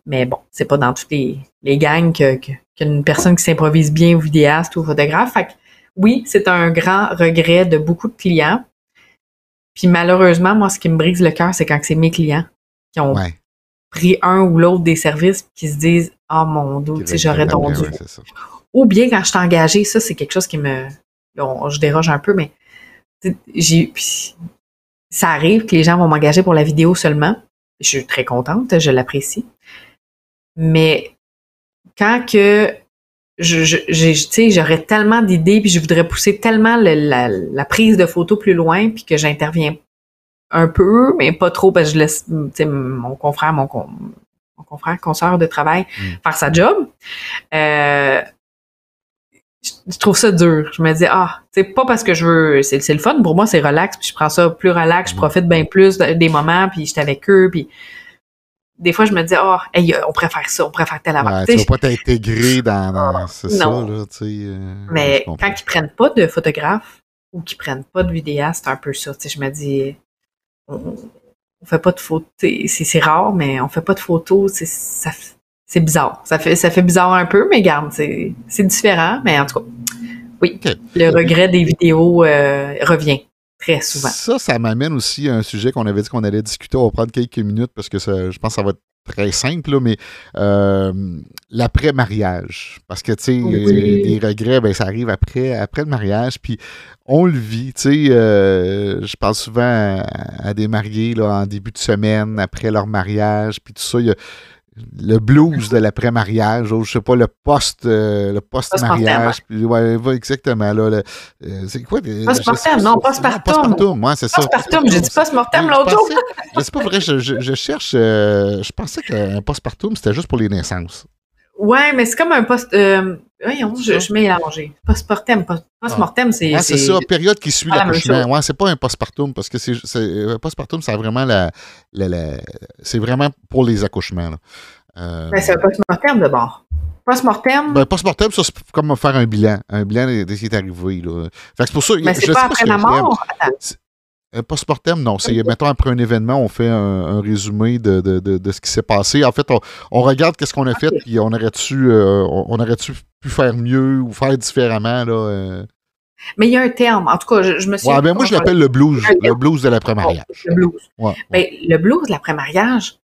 S2: Mais bon, c'est pas dans toutes les, les gangs qu'une personne qui s'improvise bien vidéaste ou photographe. Fait oui, c'est un grand regret de beaucoup de clients. Puis malheureusement, moi, ce qui me brise le cœur, c'est quand c'est mes clients qui ont pris un ou l'autre des services qui se disent Ah oh, mon Dieu, j'aurais donc dû. ou bien quand je suis engagée, ça, c'est quelque chose qui me. je déroge un peu, mais j'ai ça arrive que les gens vont m'engager pour la vidéo seulement. Je suis très contente, je l'apprécie. Mais quand que je, j'aurais tellement d'idées, puis je voudrais pousser tellement la, prise de photo plus loin, puis que j'interviens un peu, mais pas trop, parce que je laisse mon confrère, mon, mon confrère, consoeur de travail mm. faire sa job. Euh, je trouve ça dur. Je me dis, ah, c'est pas parce que je veux, c'est le fun. Pour moi, c'est relax, puis je prends ça plus relax, je mm. profite bien plus des moments, puis j'étais avec eux, puis des fois, je me dis, ah, oh, on préfère ça, on préfère tel avant.
S1: Ouais, tu vas pas t'intégrer dans, dans c'est ça, là, tu sais. Euh,
S2: Mais quand ils prennent pas de photographe ou qu'ils prennent pas de vidéaste, c'est un peu ça, tu sais, je me dis, on, on fait pas de photos, c'est rare, mais on fait pas de photos, ça c'est bizarre. Ça fait, ça fait bizarre un peu, mais garde, c'est différent. Mais en tout cas, oui, le regret des vidéos euh, revient très souvent.
S1: Ça, ça m'amène aussi à un sujet qu'on avait dit qu'on allait discuter. On va prendre quelques minutes parce que je pense que ça va être très simple, mais euh, l'après-mariage. Parce que, tu sais, les regrets, ben, ça arrive après, après le mariage, puis on le vit. Tu sais, euh, je pense souvent à, des mariés là, en début de semaine, après leur mariage, puis tout ça. Il y a, le blues de l'après-mariage, je sais pas, le post euh, le post-mariage. ouais, exactement. Là,
S2: euh, c'est quoi? Post-mortem, non, post-partum. Post-partum,
S1: ouais, c'est ça.
S2: Post-partum, j'ai dit post-mortem l'autre jour.
S1: sais pas vrai, je, je, cherche, euh, je pensais qu'un post-partum, c'était juste pour les naissances.
S2: Ouais, mais c'est comme un post. Euh, voyons, je, je mets à manger. Post-mortem. Post-mortem, c'est.
S1: Ouais, c'est ça, période qui suit l'accouchement. Ouais, c'est pas un post-partum parce que c'est. Un post-partum, c'est vraiment la. la, c'est vraiment pour les accouchements. Là.
S2: Euh... Ben, c'est un post-mortem d'abord. Post-mortem.
S1: Ben, post-mortem, ça, c'est comme faire un bilan. Un bilan de ce qui est arrivé. Là. Fait que c'est pour ça.
S2: Mais c'est pas après la mort.
S1: Euh, post-mortem, non. C'est, mettons, après un événement, on fait un, résumé de, de, de, ce qui s'est passé. En fait, on, regarde qu'est-ce qu'on a fait, puis on aurait-tu euh, on, aurait-tu pu faire mieux ou faire différemment, là. Euh?
S2: Mais il y a un terme. En tout cas, je, me suis.
S1: Ouais, ben moi, je l'appelle le blues. Le blues de l'après-mariage.
S2: Le blues. Ben, le blues de l'après-mariage,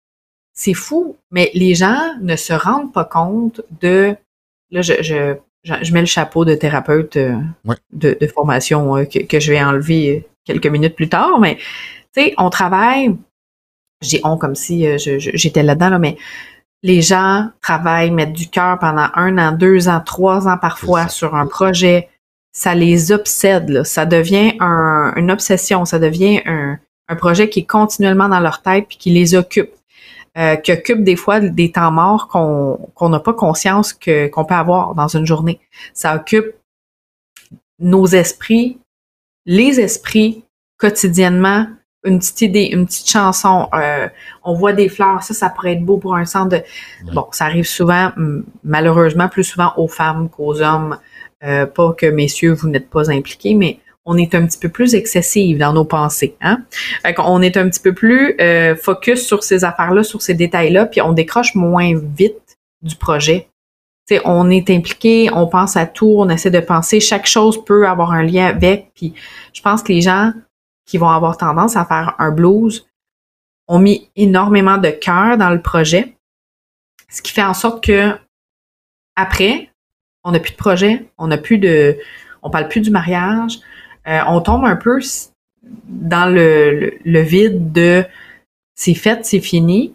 S2: c'est fou, mais les gens ne se rendent pas compte de. Là, je, je, je mets le chapeau de thérapeute de, de, formation que, que, je vais enlever quelques minutes plus tard, mais tu sais, on travaille, je dis on comme si euh, j'étais là-dedans, là, mais les gens travaillent, mettent du cœur pendant un an, deux ans, trois ans parfois sur un projet. Ça les obsède, là. ça devient une obsession, ça devient un, projet qui est continuellement dans leur tête puis qui les occupe. Euh, qui occupe des fois des temps morts qu'on n'a pas conscience que qu'on peut avoir dans une journée. Ça occupe nos esprits, les esprits quotidiennement, une petite idée, une petite chanson, euh, on voit des fleurs, ça, ça pourrait être beau pour un centre de... Bon, ça arrive souvent, malheureusement, plus souvent aux femmes qu'aux hommes. Euh, pas que, messieurs, vous n'êtes pas impliqués, mais on est un petit peu plus excessive dans nos pensées. Hein? On est un petit peu plus euh, focus sur ces affaires-là, sur ces détails-là, puis on décroche moins vite du projet on est impliqué, on pense à tout, on essaie de penser, chaque chose peut avoir un lien avec. Puis je pense que les gens qui vont avoir tendance à faire un blues ont mis énormément de cœur dans le projet, ce qui fait en sorte que après, on n'a plus de projet, on n'a plus de, on parle plus du mariage, euh, on tombe un peu dans le, le vide de c'est fait, c'est fini.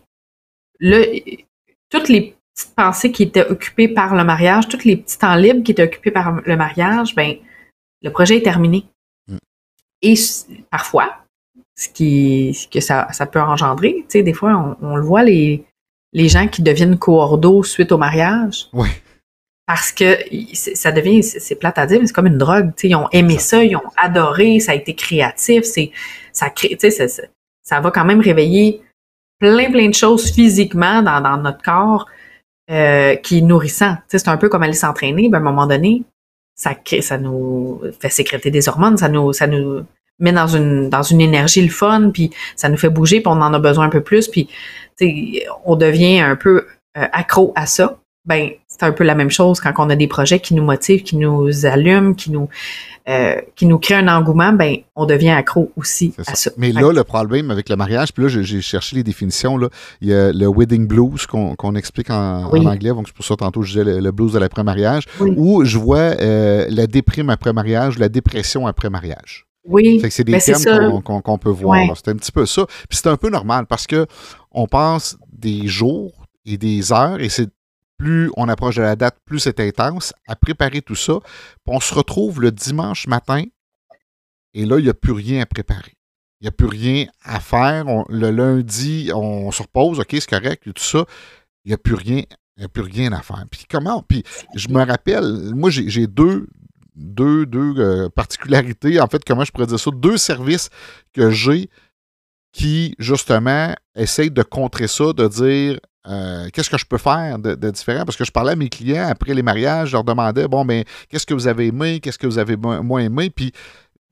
S2: Là, toutes les petites pensées qui étaient occupées par le mariage, tous les petits temps libres qui étaient occupés par le mariage, ben le projet est terminé. Mm. Et parfois, ce qui que ça, ça peut engendrer, tu sais, des fois, on, le voit, les, les gens qui deviennent coordos suite au mariage.
S1: Oui.
S2: Parce que ça devient, c'est plate à dire, mais c'est comme une drogue. Tu sais, ils ont aimé ça, ils ont adoré, ça a été créatif, c'est, ça crée, tu sais, ça, ça, va quand même réveiller plein, plein de choses physiquement dans, dans notre corps euh, qui est nourrissant. C'est un peu comme aller s'entraîner, ben, à un moment donné, ça, ça nous fait sécréter des hormones, ça nous, ça nous met dans une, dans une énergie le fun, puis ça nous fait bouger, puis on en a besoin un peu plus, puis on devient un peu euh, accro à ça. Ben, c'est un peu la même chose quand on a des projets qui nous motivent, qui nous allument, qui nous euh, qui nous crée un engouement, ben on devient accro aussi à ça.
S1: Mais là, le problème avec le mariage, puis là, j'ai cherché les définitions. Là. Il y a le wedding blues qu'on explique en, anglais, donc c'est pour ça tantôt je disais le, blues de l'après-mariage, ou je vois euh, la déprime après-mariage, la dépression après-mariage.
S2: Oui.
S1: c'est des ben, termes qu'on peut voir. C'est un petit peu ça. Puis c'est un peu normal parce que on passe des jours et des heures, et c'est plus on approche de la date, plus c'est intense, à préparer tout ça. on se retrouve le dimanche matin et là, il n'y a plus rien à préparer. Il n'y a plus rien à faire. le lundi, on se repose, OK, c'est correct, tout ça. Il n'y a plus rien. Il a plus rien à faire. Puis comment? Puis je me rappelle, moi, j'ai deux, deux, deux euh, particularités, en fait, comment je pourrais dire ça, deux services que j'ai qui, justement, essayent de contrer ça, de dire euh, qu'est-ce que je peux faire de, différent? Parce que je parlais à mes clients après les mariages, je leur demandais, bon, mais qu'est-ce que vous avez aimé, qu'est-ce que vous avez moins aimé? Puis,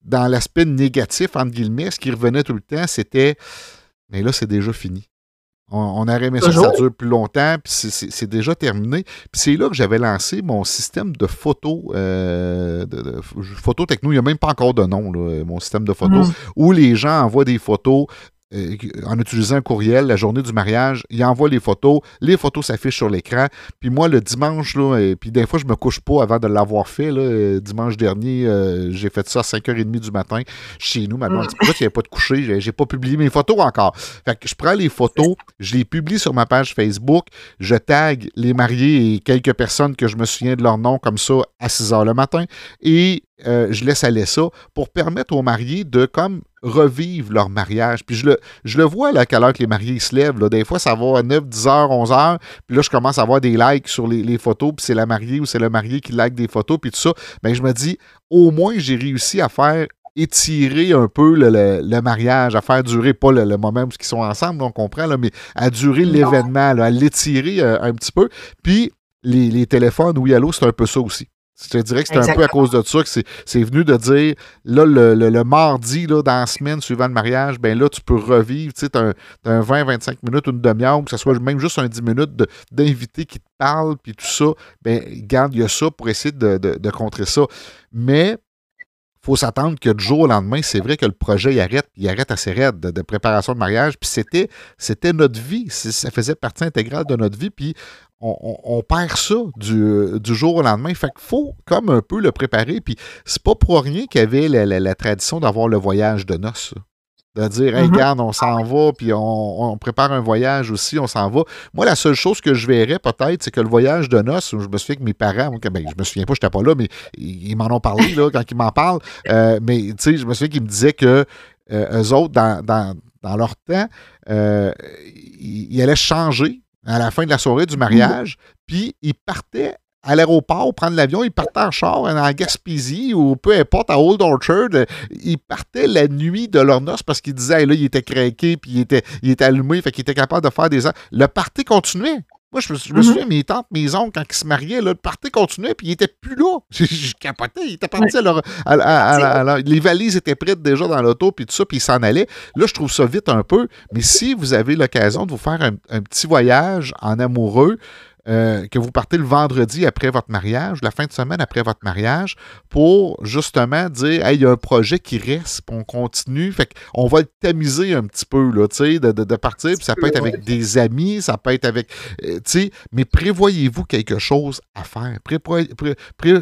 S1: dans l'aspect négatif, entre guillemets, ce qui revenait tout le temps, c'était, mais là, c'est déjà fini. On, aurait aimé ça ça dure plus longtemps, puis c'est déjà terminé. Puis c'est là que j'avais lancé mon système de photos, euh, de, photo techno, il n'y a même pas encore de nom, mon système de photos, mm. où les gens envoient des photos euh, en utilisant un courriel la journée du mariage, il envoie les photos, les photos s'affichent sur l'écran, puis moi le dimanche, là, et puis des fois je me couche pas avant de l'avoir fait, là, dimanche dernier, j'ai fait ça à 5h30 du matin chez nous, maintenant, pourquoi tu pas de coucher, j'ai pas publié mes photos encore. Fait que je prends les photos, je les publie sur ma page Facebook, je tag les mariés et quelques personnes que je me souviens de leur nom comme ça à 6 h le matin, et euh, je laisse aller ça pour permettre aux mariés de comme revivre leur mariage. Puis je le, je le vois là, à quelle heure que les mariés se lèvent. Là. Des fois, ça va à 9, 10 heures, 11 heures. Puis là, je commence à avoir des likes sur les, photos. Puis c'est la mariée ou c'est le marié qui like des photos. Puis tout ça. Bien, je me dis, au moins, j'ai réussi à faire étirer un peu le, mariage, à faire durer, pas le, moment où ils sont ensemble, on comprend, là, mais à durer l'événement, à l'étirer euh, un petit peu. Puis les, les téléphones, oui, allô, c'est un peu ça aussi. Je te dirais que c'est un peu à cause de ça que c'est venu de dire, là, le, mardi, là, dans la semaine suivant le mariage, ben là, tu peux revivre, tu sais, as, un 20-25 minutes, une demi-heure, ou que ce soit même juste un 10 minutes d'invité qui te parle, puis tout ça, ben, garde, il y a ça pour essayer de, contrer ça. Mais, faut s'attendre que du jour au lendemain, c'est vrai que le projet il arrête, il arrête assez raide de, préparation de mariage. Puis c'était, c'était notre vie, ça faisait partie intégrale de notre vie. Puis on, perd ça du, jour au lendemain. Fait qu'il faut comme un peu le préparer. Puis c'est pas pour rien qu'il y avait la, tradition d'avoir le voyage de noces. De dire, hey, mm-hmm. regarde, on s'en va, puis on, prépare un voyage aussi, on s'en va. Moi, la seule chose que je verrais peut-être, c'est que le voyage de noces, je me souviens que mes parents, ben, je me souviens pas, je n'étais pas là, mais ils, m'en ont parlé là, quand ils m'en parlent. Euh, mais tu sais, je me souviens qu'ils me disaient que euh, eux autres, dans, leur temps, euh, ils allaient changer à la fin de la soirée du mariage, puis ils partaient à l'aéroport, prendre l'avion, ils partaient en char en Gaspésie ou peu importe, à Old Orchard. Ils partaient la nuit de leur noces parce qu'ils disaient, là, il était craqué, puis il était, il était allumé, fait qu'il était capable de faire des... Le party continuait. Moi, je me, mm-hmm. souviens, mes tantes, mes oncles, quand ils se mariaient, le party continuait, puis ils n'étaient plus là. Je, capotais. Ils étaient partis à leur, Les valises étaient prêtes déjà dans l'auto, puis tout ça, puis ils s'en allaient. Là, je trouve ça vite un peu. Mais si vous avez l'occasion de vous faire un petit voyage en amoureux, euh, que vous partez le vendredi après votre mariage, la fin de semaine après votre mariage, pour justement dire Hey, il y a un projet qui reste, puis on continue. Fait qu'on va le tamiser un petit peu, là, de, de, de partir. Puis ça peut être avec des amis, ça peut être avec. Euh, sais, mais prévoyez-vous quelque chose à faire?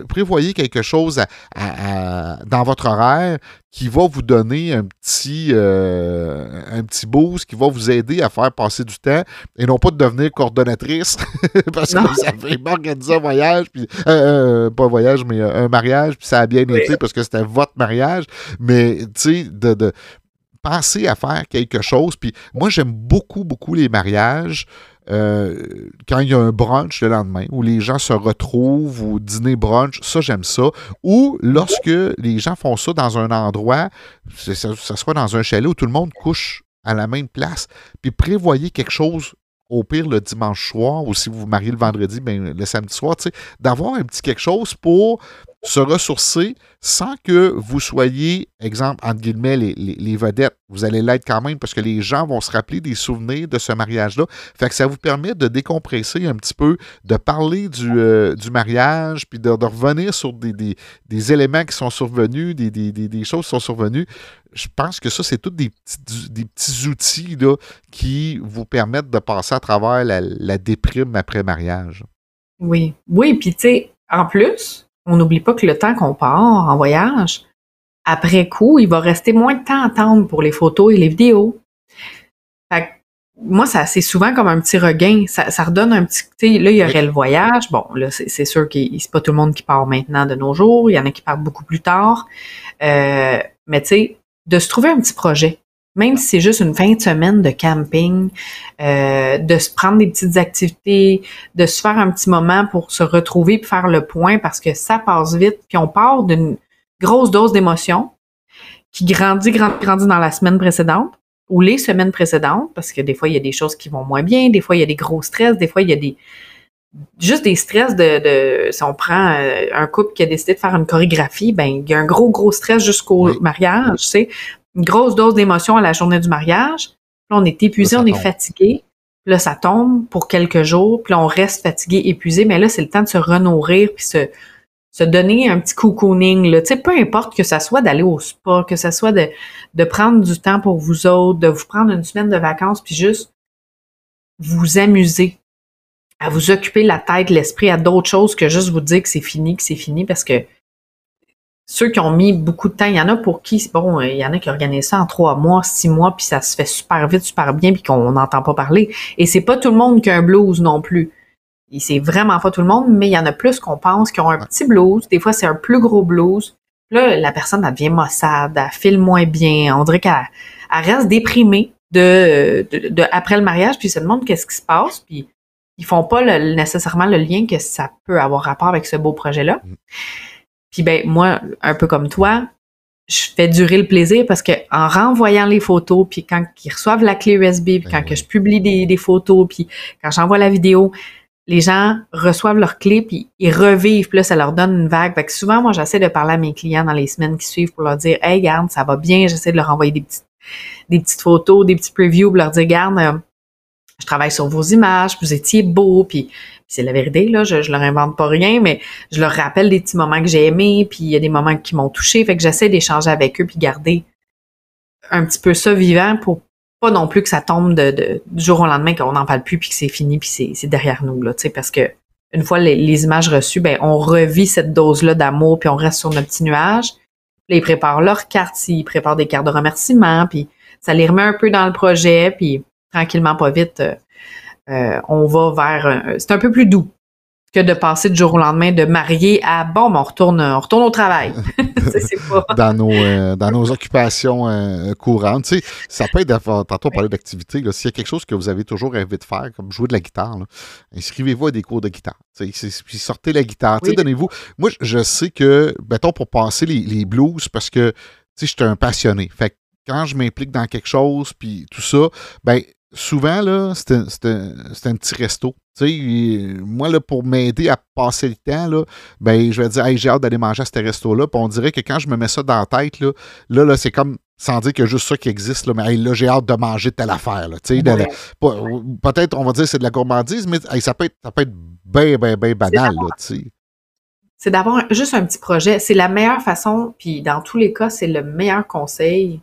S1: prévoyez quelque chose dans votre horaire qui va vous donner un petit, euh, un petit boost, qui va vous aider à faire passer du temps et non pas de devenir coordonnatrice. Parce que vous avez organisé un voyage, puis, euh, euh, pas un voyage, mais un mariage, puis ça a bien été parce que c'était votre mariage. Mais, tu sais, de, de penser à faire quelque chose. Puis moi, j'aime beaucoup, beaucoup les mariages euh, quand il y a un brunch le lendemain, où les gens se retrouvent, ou dîner brunch, ça j'aime ça. Ou lorsque les gens font ça dans un endroit, ce soit dans un chalet où tout le monde couche à la même place, puis prévoyez quelque chose au pire le dimanche soir, ou si vous vous mariez le vendredi, ben, le samedi soir, d'avoir un petit quelque chose pour se ressourcer sans que vous soyez, exemple, entre guillemets, les, vedettes. Vous allez l'être quand même parce que les gens vont se rappeler des souvenirs de ce mariage-là. Fait que ça vous permet de décompresser un petit peu, de parler du, euh, mariage, puis de, revenir sur des, éléments qui sont survenus, des, choses qui sont survenues. Je pense que ça, c'est tous des petits, des petits outils là, qui vous permettent de passer à travers la, la déprime après mariage.
S2: Oui, oui, puis tu sais, en plus, on n'oublie pas que le temps qu'on part en voyage, après coup, il va rester moins de temps à attendre pour les photos et les vidéos. Fait moi, ça, c'est souvent comme un petit regain. Ça, ça redonne un petit. Là, il y aurait le voyage. Bon, là, c'est, sûr que c'est pas tout le monde qui part maintenant de nos jours. Il y en a qui partent beaucoup plus tard. Euh, mais tu sais, de se trouver un petit projet même si c'est juste une fin de semaine de camping, euh, de se prendre des petites activités, de se faire un petit moment pour se retrouver et faire le point parce que ça passe vite, puis on part d'une grosse dose d'émotion qui grandit, grandit, grandit dans la semaine précédente ou les semaines précédentes, parce que des fois, il y a des choses qui vont moins bien, des fois, il y a des gros stress, des fois, il y a des juste des stress de, si on prend euh, un couple qui a décidé de faire une chorégraphie, ben il y a un gros gros stress jusqu'au mariage, tu sais une grosse dose d'émotion à la journée du mariage. Là, on est épuisé, on est fatigué. Là, ça tombe pour quelques jours, puis là, on reste fatigué, épuisé. Mais là, c'est le temps de se renourrir, puis se, se donner un petit cocooning, là. Tu sais, peu importe que ça soit d'aller au spa, que ça soit de, de prendre du temps pour vous autres, de vous prendre une semaine de vacances, puis juste vous amuser, à vous occuper la tête, l'esprit à d'autres choses que juste vous dire que c'est fini, que c'est fini, parce que ceux qui ont mis beaucoup de temps, il y en a pour qui, bon, il y en a qui organisent ça en trois mois, six mois, puis ça se fait super vite, super bien, puis qu'on n'entend pas parler. Et c'est pas tout le monde qui a un blues non plus. Et c'est vraiment pas tout le monde, mais il y en a plus qu'on pense qui ont un petit blues. Des fois, c'est un plus gros blues. Là, la personne, elle devient maussade, elle file moins bien. On dirait qu'elle reste déprimée de, de, après le mariage, puis se demande qu'est-ce qui se passe, puis ils font pas nécessairement le lien que ça peut avoir rapport avec ce beau projet-là. Mm. Puis ben moi, un peu comme toi, je fais durer le plaisir parce que en renvoyant les photos, puis quand ils reçoivent la clé USB, puis ben quand que je publie des, des photos, puis quand j'envoie la vidéo, les gens reçoivent leur clé puis ils revivent, puis là, ça leur donne une vague. Fait que souvent, moi, j'essaie de parler à mes clients dans les semaines qui suivent pour leur dire Hey, garde, ça va bien, j'essaie de leur envoyer des petites, des petites photos, des petits previews, pour leur dire Garde, euh, je travaille sur vos images, vous étiez beaux, puis, c'est la vérité, là, je, je leur invente pas rien, mais je leur rappelle des petits moments que j'ai aimés, puis il y a des moments qui m'ont touché, fait que j'essaie d'échanger avec eux puis garder un petit peu ça vivant pour pas non plus que ça tombe de, du jour au lendemain qu'on n'en parle plus puis que c'est fini puis c'est derrière nous là, tu sais parce que une fois les, images reçues, ben on revit cette dose là d'amour puis on reste sur notre petit nuage. Là, ils préparent leurs cartes, ils préparent des cartes de remerciement puis ça les remet un peu dans le projet puis tranquillement pas vite euh, on va vers c'est un peu plus doux que de passer du jour au lendemain de marier à bon, on retourne, on retourne au travail.
S1: dans, nos, euh, dans nos occupations euh, courantes. Tu sais, ça peut être, tantôt on parlait d'activité, s'il y a quelque chose que vous avez toujours rêvé de faire, comme jouer de la guitare, inscrivez-vous à des cours de guitare. Puis sortez la guitare. Donnez-vous. Moi, je sais que, mettons, pour passer les, les blues, parce que je suis un passionné. Fait quand je m'implique dans quelque chose, puis tout ça, ben souvent, là, c'est un, petit resto. moi, là, pour m'aider à passer le temps, là, ben, je vais dire, j'ai hâte d'aller manger à ce resto-là. Puis on dirait que quand je me mets ça dans la tête, là, là, c'est comme, sans dire qu'il y a juste ça qui existe, là, mais là, j'ai hâte de manger telle affaire. Peut-être, on va dire, c'est de la gourmandise, mais ça peut être, ça peut être bien, bien, bien banal.
S2: C'est d'avoir juste un petit projet. C'est la meilleure façon, puis dans tous les cas, c'est le meilleur conseil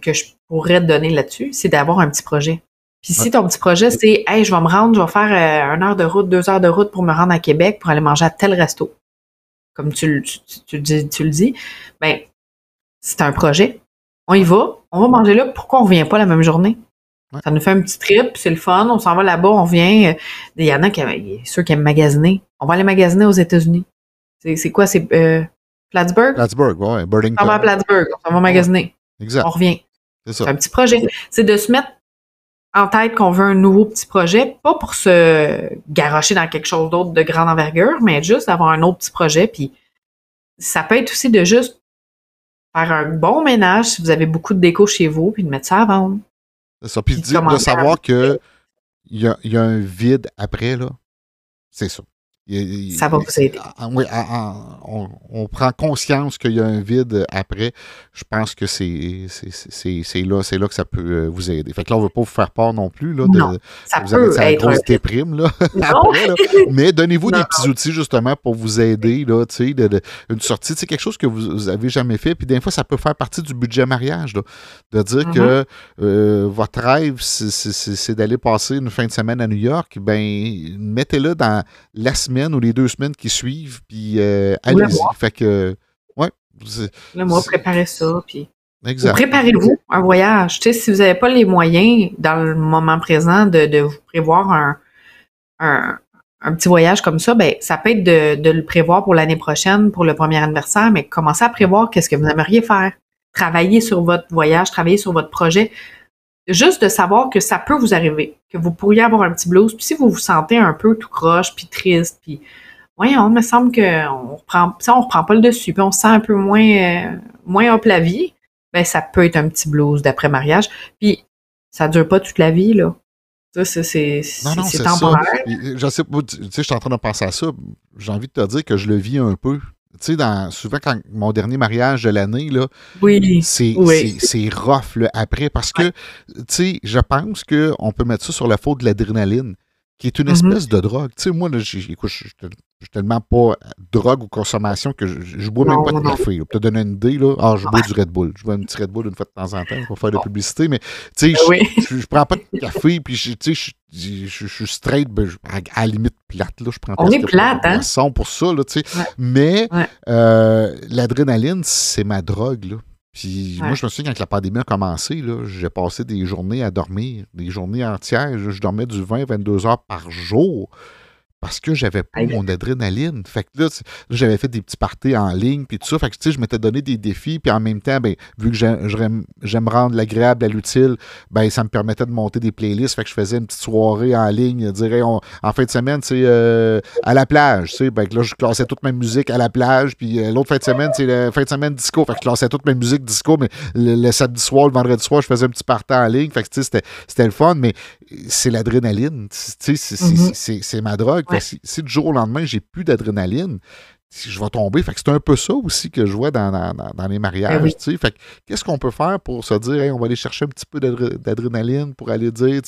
S2: que je pourrais te donner là-dessus, c'est d'avoir un petit projet. Puis si ton petit projet, c'est Hey, je vais me rendre, je vais faire euh, une heure de route, deux heures de route pour me rendre à Québec pour aller manger à tel resto, comme tu, tu, le dis, ben, c'est un projet. On y va, on va manger là. Pourquoi on ne revient pas la même journée? Ça nous fait un petit trip, c'est le fun, on s'en va là-bas, on vient. Il y en a qui ceux qui aiment magasiner. On va aller magasiner aux États-Unis. C'est quoi? C'est euh, Plattsburgh?
S1: Plattsburgh, oui. Burlington.
S2: On va à Plattsburgh, on va magasiner.
S1: Exact.
S2: On revient. C'est un petit projet. C'est de se mettre en tête qu'on veut un nouveau petit projet, pas pour se garocher dans quelque chose d'autre de grande envergure, mais juste d'avoir un autre petit projet. Puis ça peut être aussi de juste faire un bon ménage si vous avez beaucoup de déco chez vous, puis de mettre ça à vendre.
S1: C'est ça. Puis, de savoir qu'il y a, y a un vide après, là. C'est ça
S2: ça va vous aider.
S1: Oui, on, prend conscience qu'il y a un vide après. Je pense que c'est là, là que ça peut euh, vous aider. Fait que là, on ne veut pas vous faire peur non plus. Là,
S2: non, ça vous peut grosse
S1: déprime. Là, mais donnez-vous des petits outils justement pour vous aider. Là, de, une sortie, c'est quelque chose que vous n'avez jamais fait. Puis des fois, ça peut faire partie du budget mariage. de dire que mm-hmm. euh, votre rêve, c'est d'aller passer une fin de semaine à New York. Ben, mettez-le dans la semaine ou les deux semaines qui suivent, puis euh, allez-y. Fait que, ouais.
S2: Le mois, préparez ça, puis. Préparez-vous un voyage. Tu sais, si vous n'avez pas les moyens dans le moment présent de, vous prévoir un, un, petit voyage comme ça, ben ça peut être de, de le prévoir pour l'année prochaine, pour le premier anniversaire, mais commencez à prévoir qu'est-ce que vous aimeriez faire. Travailler sur votre voyage, travailler sur votre projet juste de savoir que ça peut vous arriver, que vous pourriez avoir un petit blues, puis si vous vous sentez un peu tout croche, puis triste, puis voyons, il me semble qu'on reprend, ça, on reprend pas le dessus, puis on se sent un peu moins, euh, moins hop la vie, ben ça peut être un petit blues d'après mariage, puis ça dure pas toute la vie là. Ça, c'est temporaire.
S1: Je sais, tu sais, je suis en train de penser à ça. J'ai envie de te dire que je le vis un peu tu sais, souvent, quand mon dernier mariage de l'année, là, c'est, rough après parce que, tu sais, je pense qu'on peut mettre ça sur la faute de l'adrénaline, qui est une mm-hmm. espèce de drogue. Tu sais, moi, là, écoute, je, suis tellement pas drogue ou consommation que je, bois même pas de café. Pour te donner une idée, là, ah, je bois du Red Bull. Je bois un petit Red Bull une fois de temps en temps pour faire de la publicité, mais tu sais, ben je, je, prends pas de café, puis tu sais, je, suis straight, ben, à, la limite plate. Là, je prends
S2: On est plate, hein?
S1: pour ça, là, tu sais. Mais euh, l'adrénaline, c'est ma drogue, là. Puis moi, je me souviens quand la pandémie a commencé, j'ai passé des journées à dormir, des journées entières. Je, dormais du 20-22 heures par jour parce que j'avais pas mon adrénaline. Fait que là, j'avais fait des petits parties en ligne, puis tout ça. Fait que, tu sais, je m'étais donné des défis, puis en même temps, ben, vu que j'aime rendre l'agréable à l'utile, ben, ça me permettait de monter des playlists. Fait que je faisais une petite soirée en ligne, dirais, en fin de semaine, c'est euh, à la plage, tu sais. Ben, là, je classais toute ma musique à la plage, puis euh, l'autre fin de semaine, c'est la fin de semaine disco. Fait que je classais toute ma musique disco, mais le, samedi soir, le vendredi soir, je faisais un petit party en ligne. Fait que, tu sais, c'était le fun, mais c'est l'adrénaline. Tu sais, mm-hmm. c'est ma drogue si, du jour au lendemain, j'ai plus d'adrénaline, je vais tomber. Fait que c'est un peu ça aussi que je vois dans, dans, les mariages. Ben fait qu'est-ce qu'on peut faire pour se dire, on va aller chercher un petit peu d'adrénaline pour aller dire,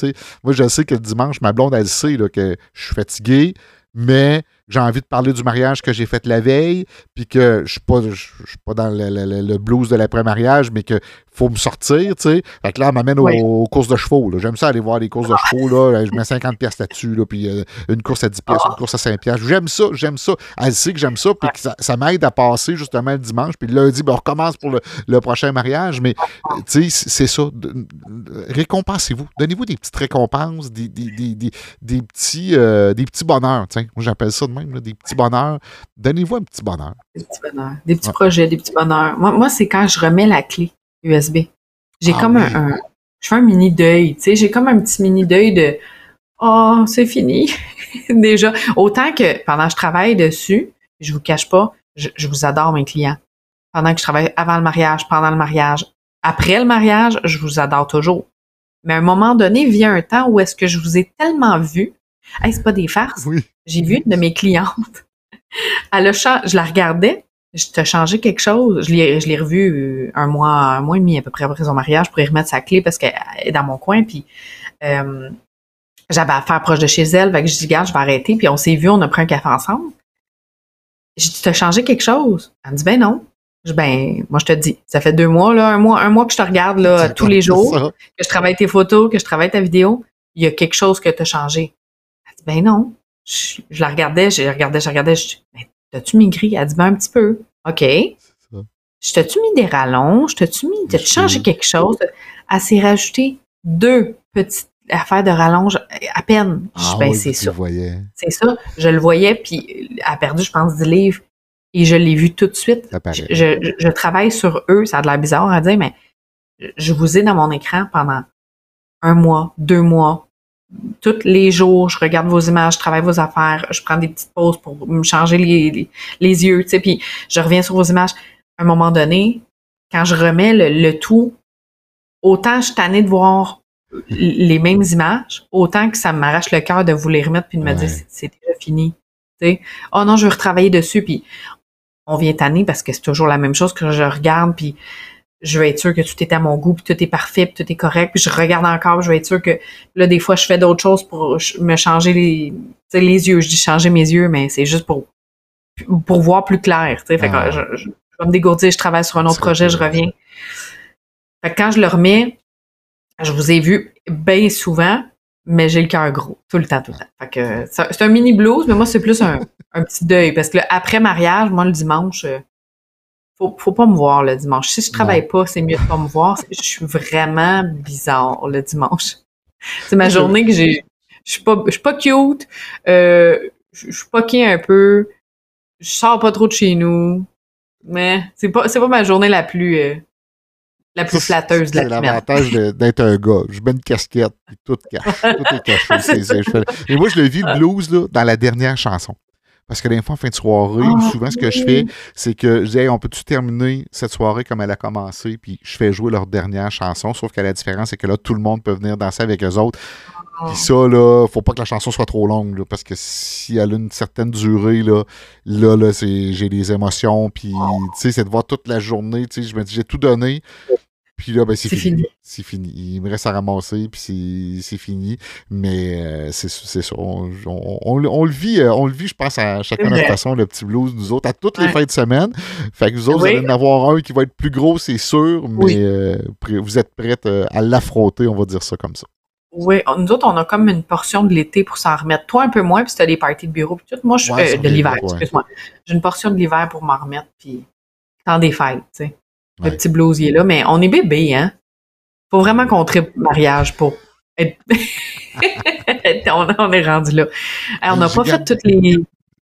S1: moi, je sais que le dimanche, ma blonde, elle sait que je suis fatigué, mais j'ai envie de parler du mariage que j'ai fait la veille, puis que je suis pas, je, suis pas dans le, le blues de l'après-mariage, mais que faut me sortir, tu sais. Fait que là, elle m'amène aux, courses de chevaux. J'aime ça aller voir les courses de chevaux. Là. Je mets 50 pièces là-dessus, là, puis euh, une course à 10 pièces, une course à 5 pièces. J'aime ça, j'aime ça. Elle sait que j'aime ça, puis que ça, m'aide à passer justement le dimanche. Puis le lundi, ben, on recommence pour le, prochain mariage. Mais, tu sais, c'est ça. Récompensez-vous. Donnez-vous des petites récompenses, des, des, petits, euh, des petits bonheurs. Moi, j'appelle ça de même, des petits bonheurs. Donnez-vous un petit bonheur.
S2: Des petits bonheurs. Des petits projets, des petits bonheurs. Moi, moi c'est quand je remets la clé. USB. J'ai ah comme un, Je fais un mini deuil, tu sais. J'ai comme un petit mini deuil de. Oh, c'est fini. Déjà. Autant que pendant que je travaille dessus, je vous cache pas, je, vous adore mes clients. Pendant que je travaille avant le mariage, pendant le mariage, après le mariage, je vous adore toujours. Mais à un moment donné, vient un temps où est-ce que je vous ai tellement vu. Hey, c'est pas des farces. J'ai vu une de mes clientes. Elle a, je la regardais, je t'ai changé quelque chose. Je l'ai, je l'ai revu euh, un mois, un mois et demi à peu près après son mariage pour y remettre sa clé parce qu'elle est dans mon coin. Puis euh, j'avais affaire proche de chez elle. Fait que je dis, regarde, je vais arrêter. Puis on s'est vu, on a pris un café ensemble. Je dis, t'as changé quelque chose? Elle me dit, ben non. Je ben, moi, je te dis, ça fait deux mois, là, un mois, un mois que je te regarde, là, tous les jours, que je travaille tes photos, que je travaille ta vidéo. Il y a quelque chose que t'as changé. Elle dit, ben non. Je, la regardais, je regardais, je regardais, je dis, ben, T'as-tu maigri? Elle dit, ben, un petit peu. OK. Je t'ai-tu mis des rallonges? T'as-tu mis, t'as-tu changé quelque chose? Elle s'est rajouté deux petites affaires de rallonge à peine.
S1: Ah,
S2: ben,
S1: c'est
S2: ça.
S1: C'est
S2: ça. Je le voyais, puis elle a perdu, je pense, 10 livres. Et je l'ai vu tout de suite. Je, je, travaille sur eux. Ça a de l'air bizarre à dire, mais je vous ai dans mon écran pendant un mois, deux mois, tous les jours, je regarde vos images, je travaille vos affaires, je prends des petites pauses pour me changer les, les, yeux, tu sais, puis je reviens sur vos images. À un moment donné, quand je remets le, tout, autant je suis tannée de voir les mêmes images, autant que ça m'arrache le cœur de vous les remettre puis de me dire c'est déjà fini. Tu sais, oh non, je veux retravailler dessus, puis on vient tanner parce que c'est toujours la même chose que je regarde, puis je veux être sûr que tout est à mon goût, puis tout est parfait, puis tout est correct, puis je regarde encore, je veux être sûr que là, des fois, je fais d'autres choses pour me changer les, les yeux. Je dis changer mes yeux, mais c'est juste pour, pour voir plus clair. Fait que ah. je, vais me dégourdir, je travaille sur un autre projet, je reviens. Fait que quand je le remets, je vous ai vu bien souvent, mais j'ai le cœur gros, tout le temps, tout le temps. Fait que c'est un mini blues, mais moi, c'est plus un, un petit deuil, parce que après mariage, moi, le dimanche, euh, faut, faut pas me voir le dimanche. Si je travaille pas, c'est mieux de pas me voir. Je suis vraiment bizarre le dimanche. C'est ma journée que j'ai. Je suis pas, je suis pas cute. Euh, je suis poquée un peu. Je sors pas trop de chez nous. Mais c'est pas, c'est pas ma journée la plus, euh, la plus flatteuse de la
S1: semaine. C'est l'avantage d'être un gars. Je mets une casquette, puis tout, tout est caché. Et moi, je le vis le blues là, dans la dernière chanson. Parce que des fois, en fin de soirée, ah, souvent, ce que je fais, c'est que je dis, on peut-tu terminer cette soirée comme elle a commencé, puis je fais jouer leur dernière chanson, sauf que la différence, c'est que là, tout le monde peut venir danser avec eux autres. Puis ah. ça, là, faut pas que la chanson soit trop longue, parce que si elle a une certaine durée, là, là, là j'ai des émotions, puis, tu sais, c'est de voir toute la journée, tu sais, je me dis, j'ai tout donné, Puis là, ben, c'est fini. C'est fini. Il me reste à ramasser, puis c'est fini. Mais euh, c'est ça. On, le vit, euh, on le vit, je pense, à chacun de notre façon, le petit blues, nous autres, à toutes les fins de semaine. Fait que vous autres, vous allez en avoir un qui va être plus gros, c'est sûr, mais euh, vous êtes prêts à l'affronter, on va dire ça comme ça.
S2: Oui, nous autres, on a comme une portion de l'été pour s'en remettre. Toi, un peu moins, puis c'était des parties de bureau, puis tout. Moi, je fais de l'hiver, excuse-moi. J'ai une portion de l'hiver pour m'en remettre, puis dans des fêtes, tu sais. Le petit blousier là, mais on est bébé, hein? Faut vraiment qu'on tripe mariage pour être... on, est rendu là. on n'a pas fait toutes les.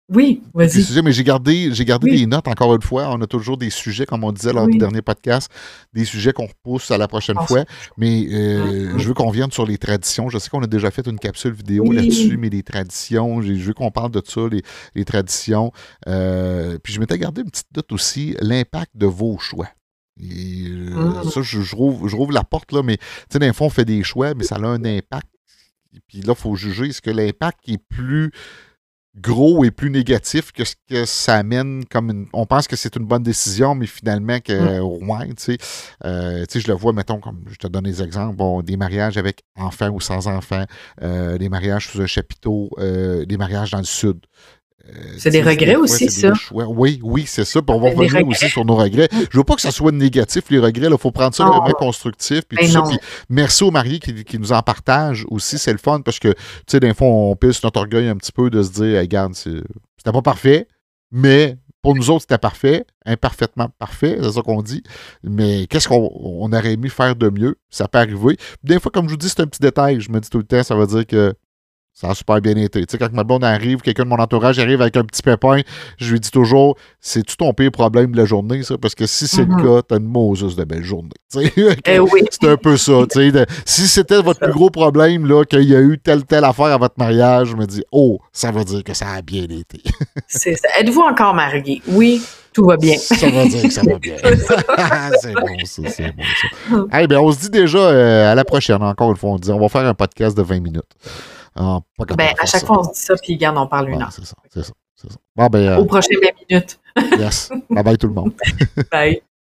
S2: Oui, vas-y.
S1: mais j'ai gardé, j'ai gardé des notes encore une fois. On a toujours des sujets, comme on disait lors du dernier podcast, des sujets qu'on repousse à la prochaine fois. Mais euh, je veux qu'on vienne sur les traditions. Je sais qu'on a déjà fait une capsule vidéo là-dessus, mais les traditions, je veux qu'on parle de ça, les, traditions. Euh, puis je m'étais gardé une petite note aussi, l'impact de vos choix. Et euh, ça, je, rouvre, la porte, là, mais tu sais, d'un fond, on fait des choix, mais ça a un impact. Puis là, il faut juger est-ce que l'impact est plus gros et plus négatif que ce que ça amène comme une, on pense que c'est une bonne décision mais finalement que mmh. ouais tu sais euh, je le vois mettons comme je te donne des exemples bon des mariages avec enfants ou sans enfants euh, des mariages sous un chapiteau euh, des mariages dans le sud
S2: euh, c'est des regrets aussi, ça?
S1: Oui, oui, c'est ça. Puis on va revenir aussi sur nos regrets. Je veux pas que ça soit négatif, les regrets. Il faut prendre ça vraiment constructif. Puis ben tout ça. merci aux mariés qui, nous en partagent aussi. C'est le fun parce que, tu sais, d'un fois, on pisse notre orgueil un petit peu de se dire, regarde, c'était pas parfait, mais pour nous autres, c'était parfait, imparfaitement parfait, c'est ça qu'on dit. Mais qu'est-ce qu'on aurait aimé faire de mieux? Ça peut arriver. Des fois, comme je vous dis, c'est un petit détail. Je me dis tout le temps, ça veut dire que ça a super bien été. Tu sais, quand ma blonde arrive, quelqu'un de mon entourage arrive avec un petit pépin, je lui dis toujours c'est-tu ton pire problème de la journée, ça? Parce que si c'est le mm-hmm. cas, t'as une Moses de belle journée.
S2: Eh
S1: c'est un peu ça. si c'était votre plus gros problème, là, qu'il y a eu telle, telle affaire à votre mariage, je me dis oh, ça veut dire que ça a bien été.
S2: Êtes-vous encore marié? Oui, tout va bien.
S1: Ça veut dire que ça va bien. c'est bon, ça, c'est bon, ça. Eh bien, on se dit déjà euh, à la prochaine, encore une fois. On dit on va faire un podcast de 20 minutes.
S2: Ah, ben, à chaque fois, on se dit ça, puis regarde, on parle une heure.
S1: C'est ça, c'est ça. ça. Bon, ben,
S2: Au prochain 20 minutes.
S1: yes. Bye bye tout le monde.
S2: bye.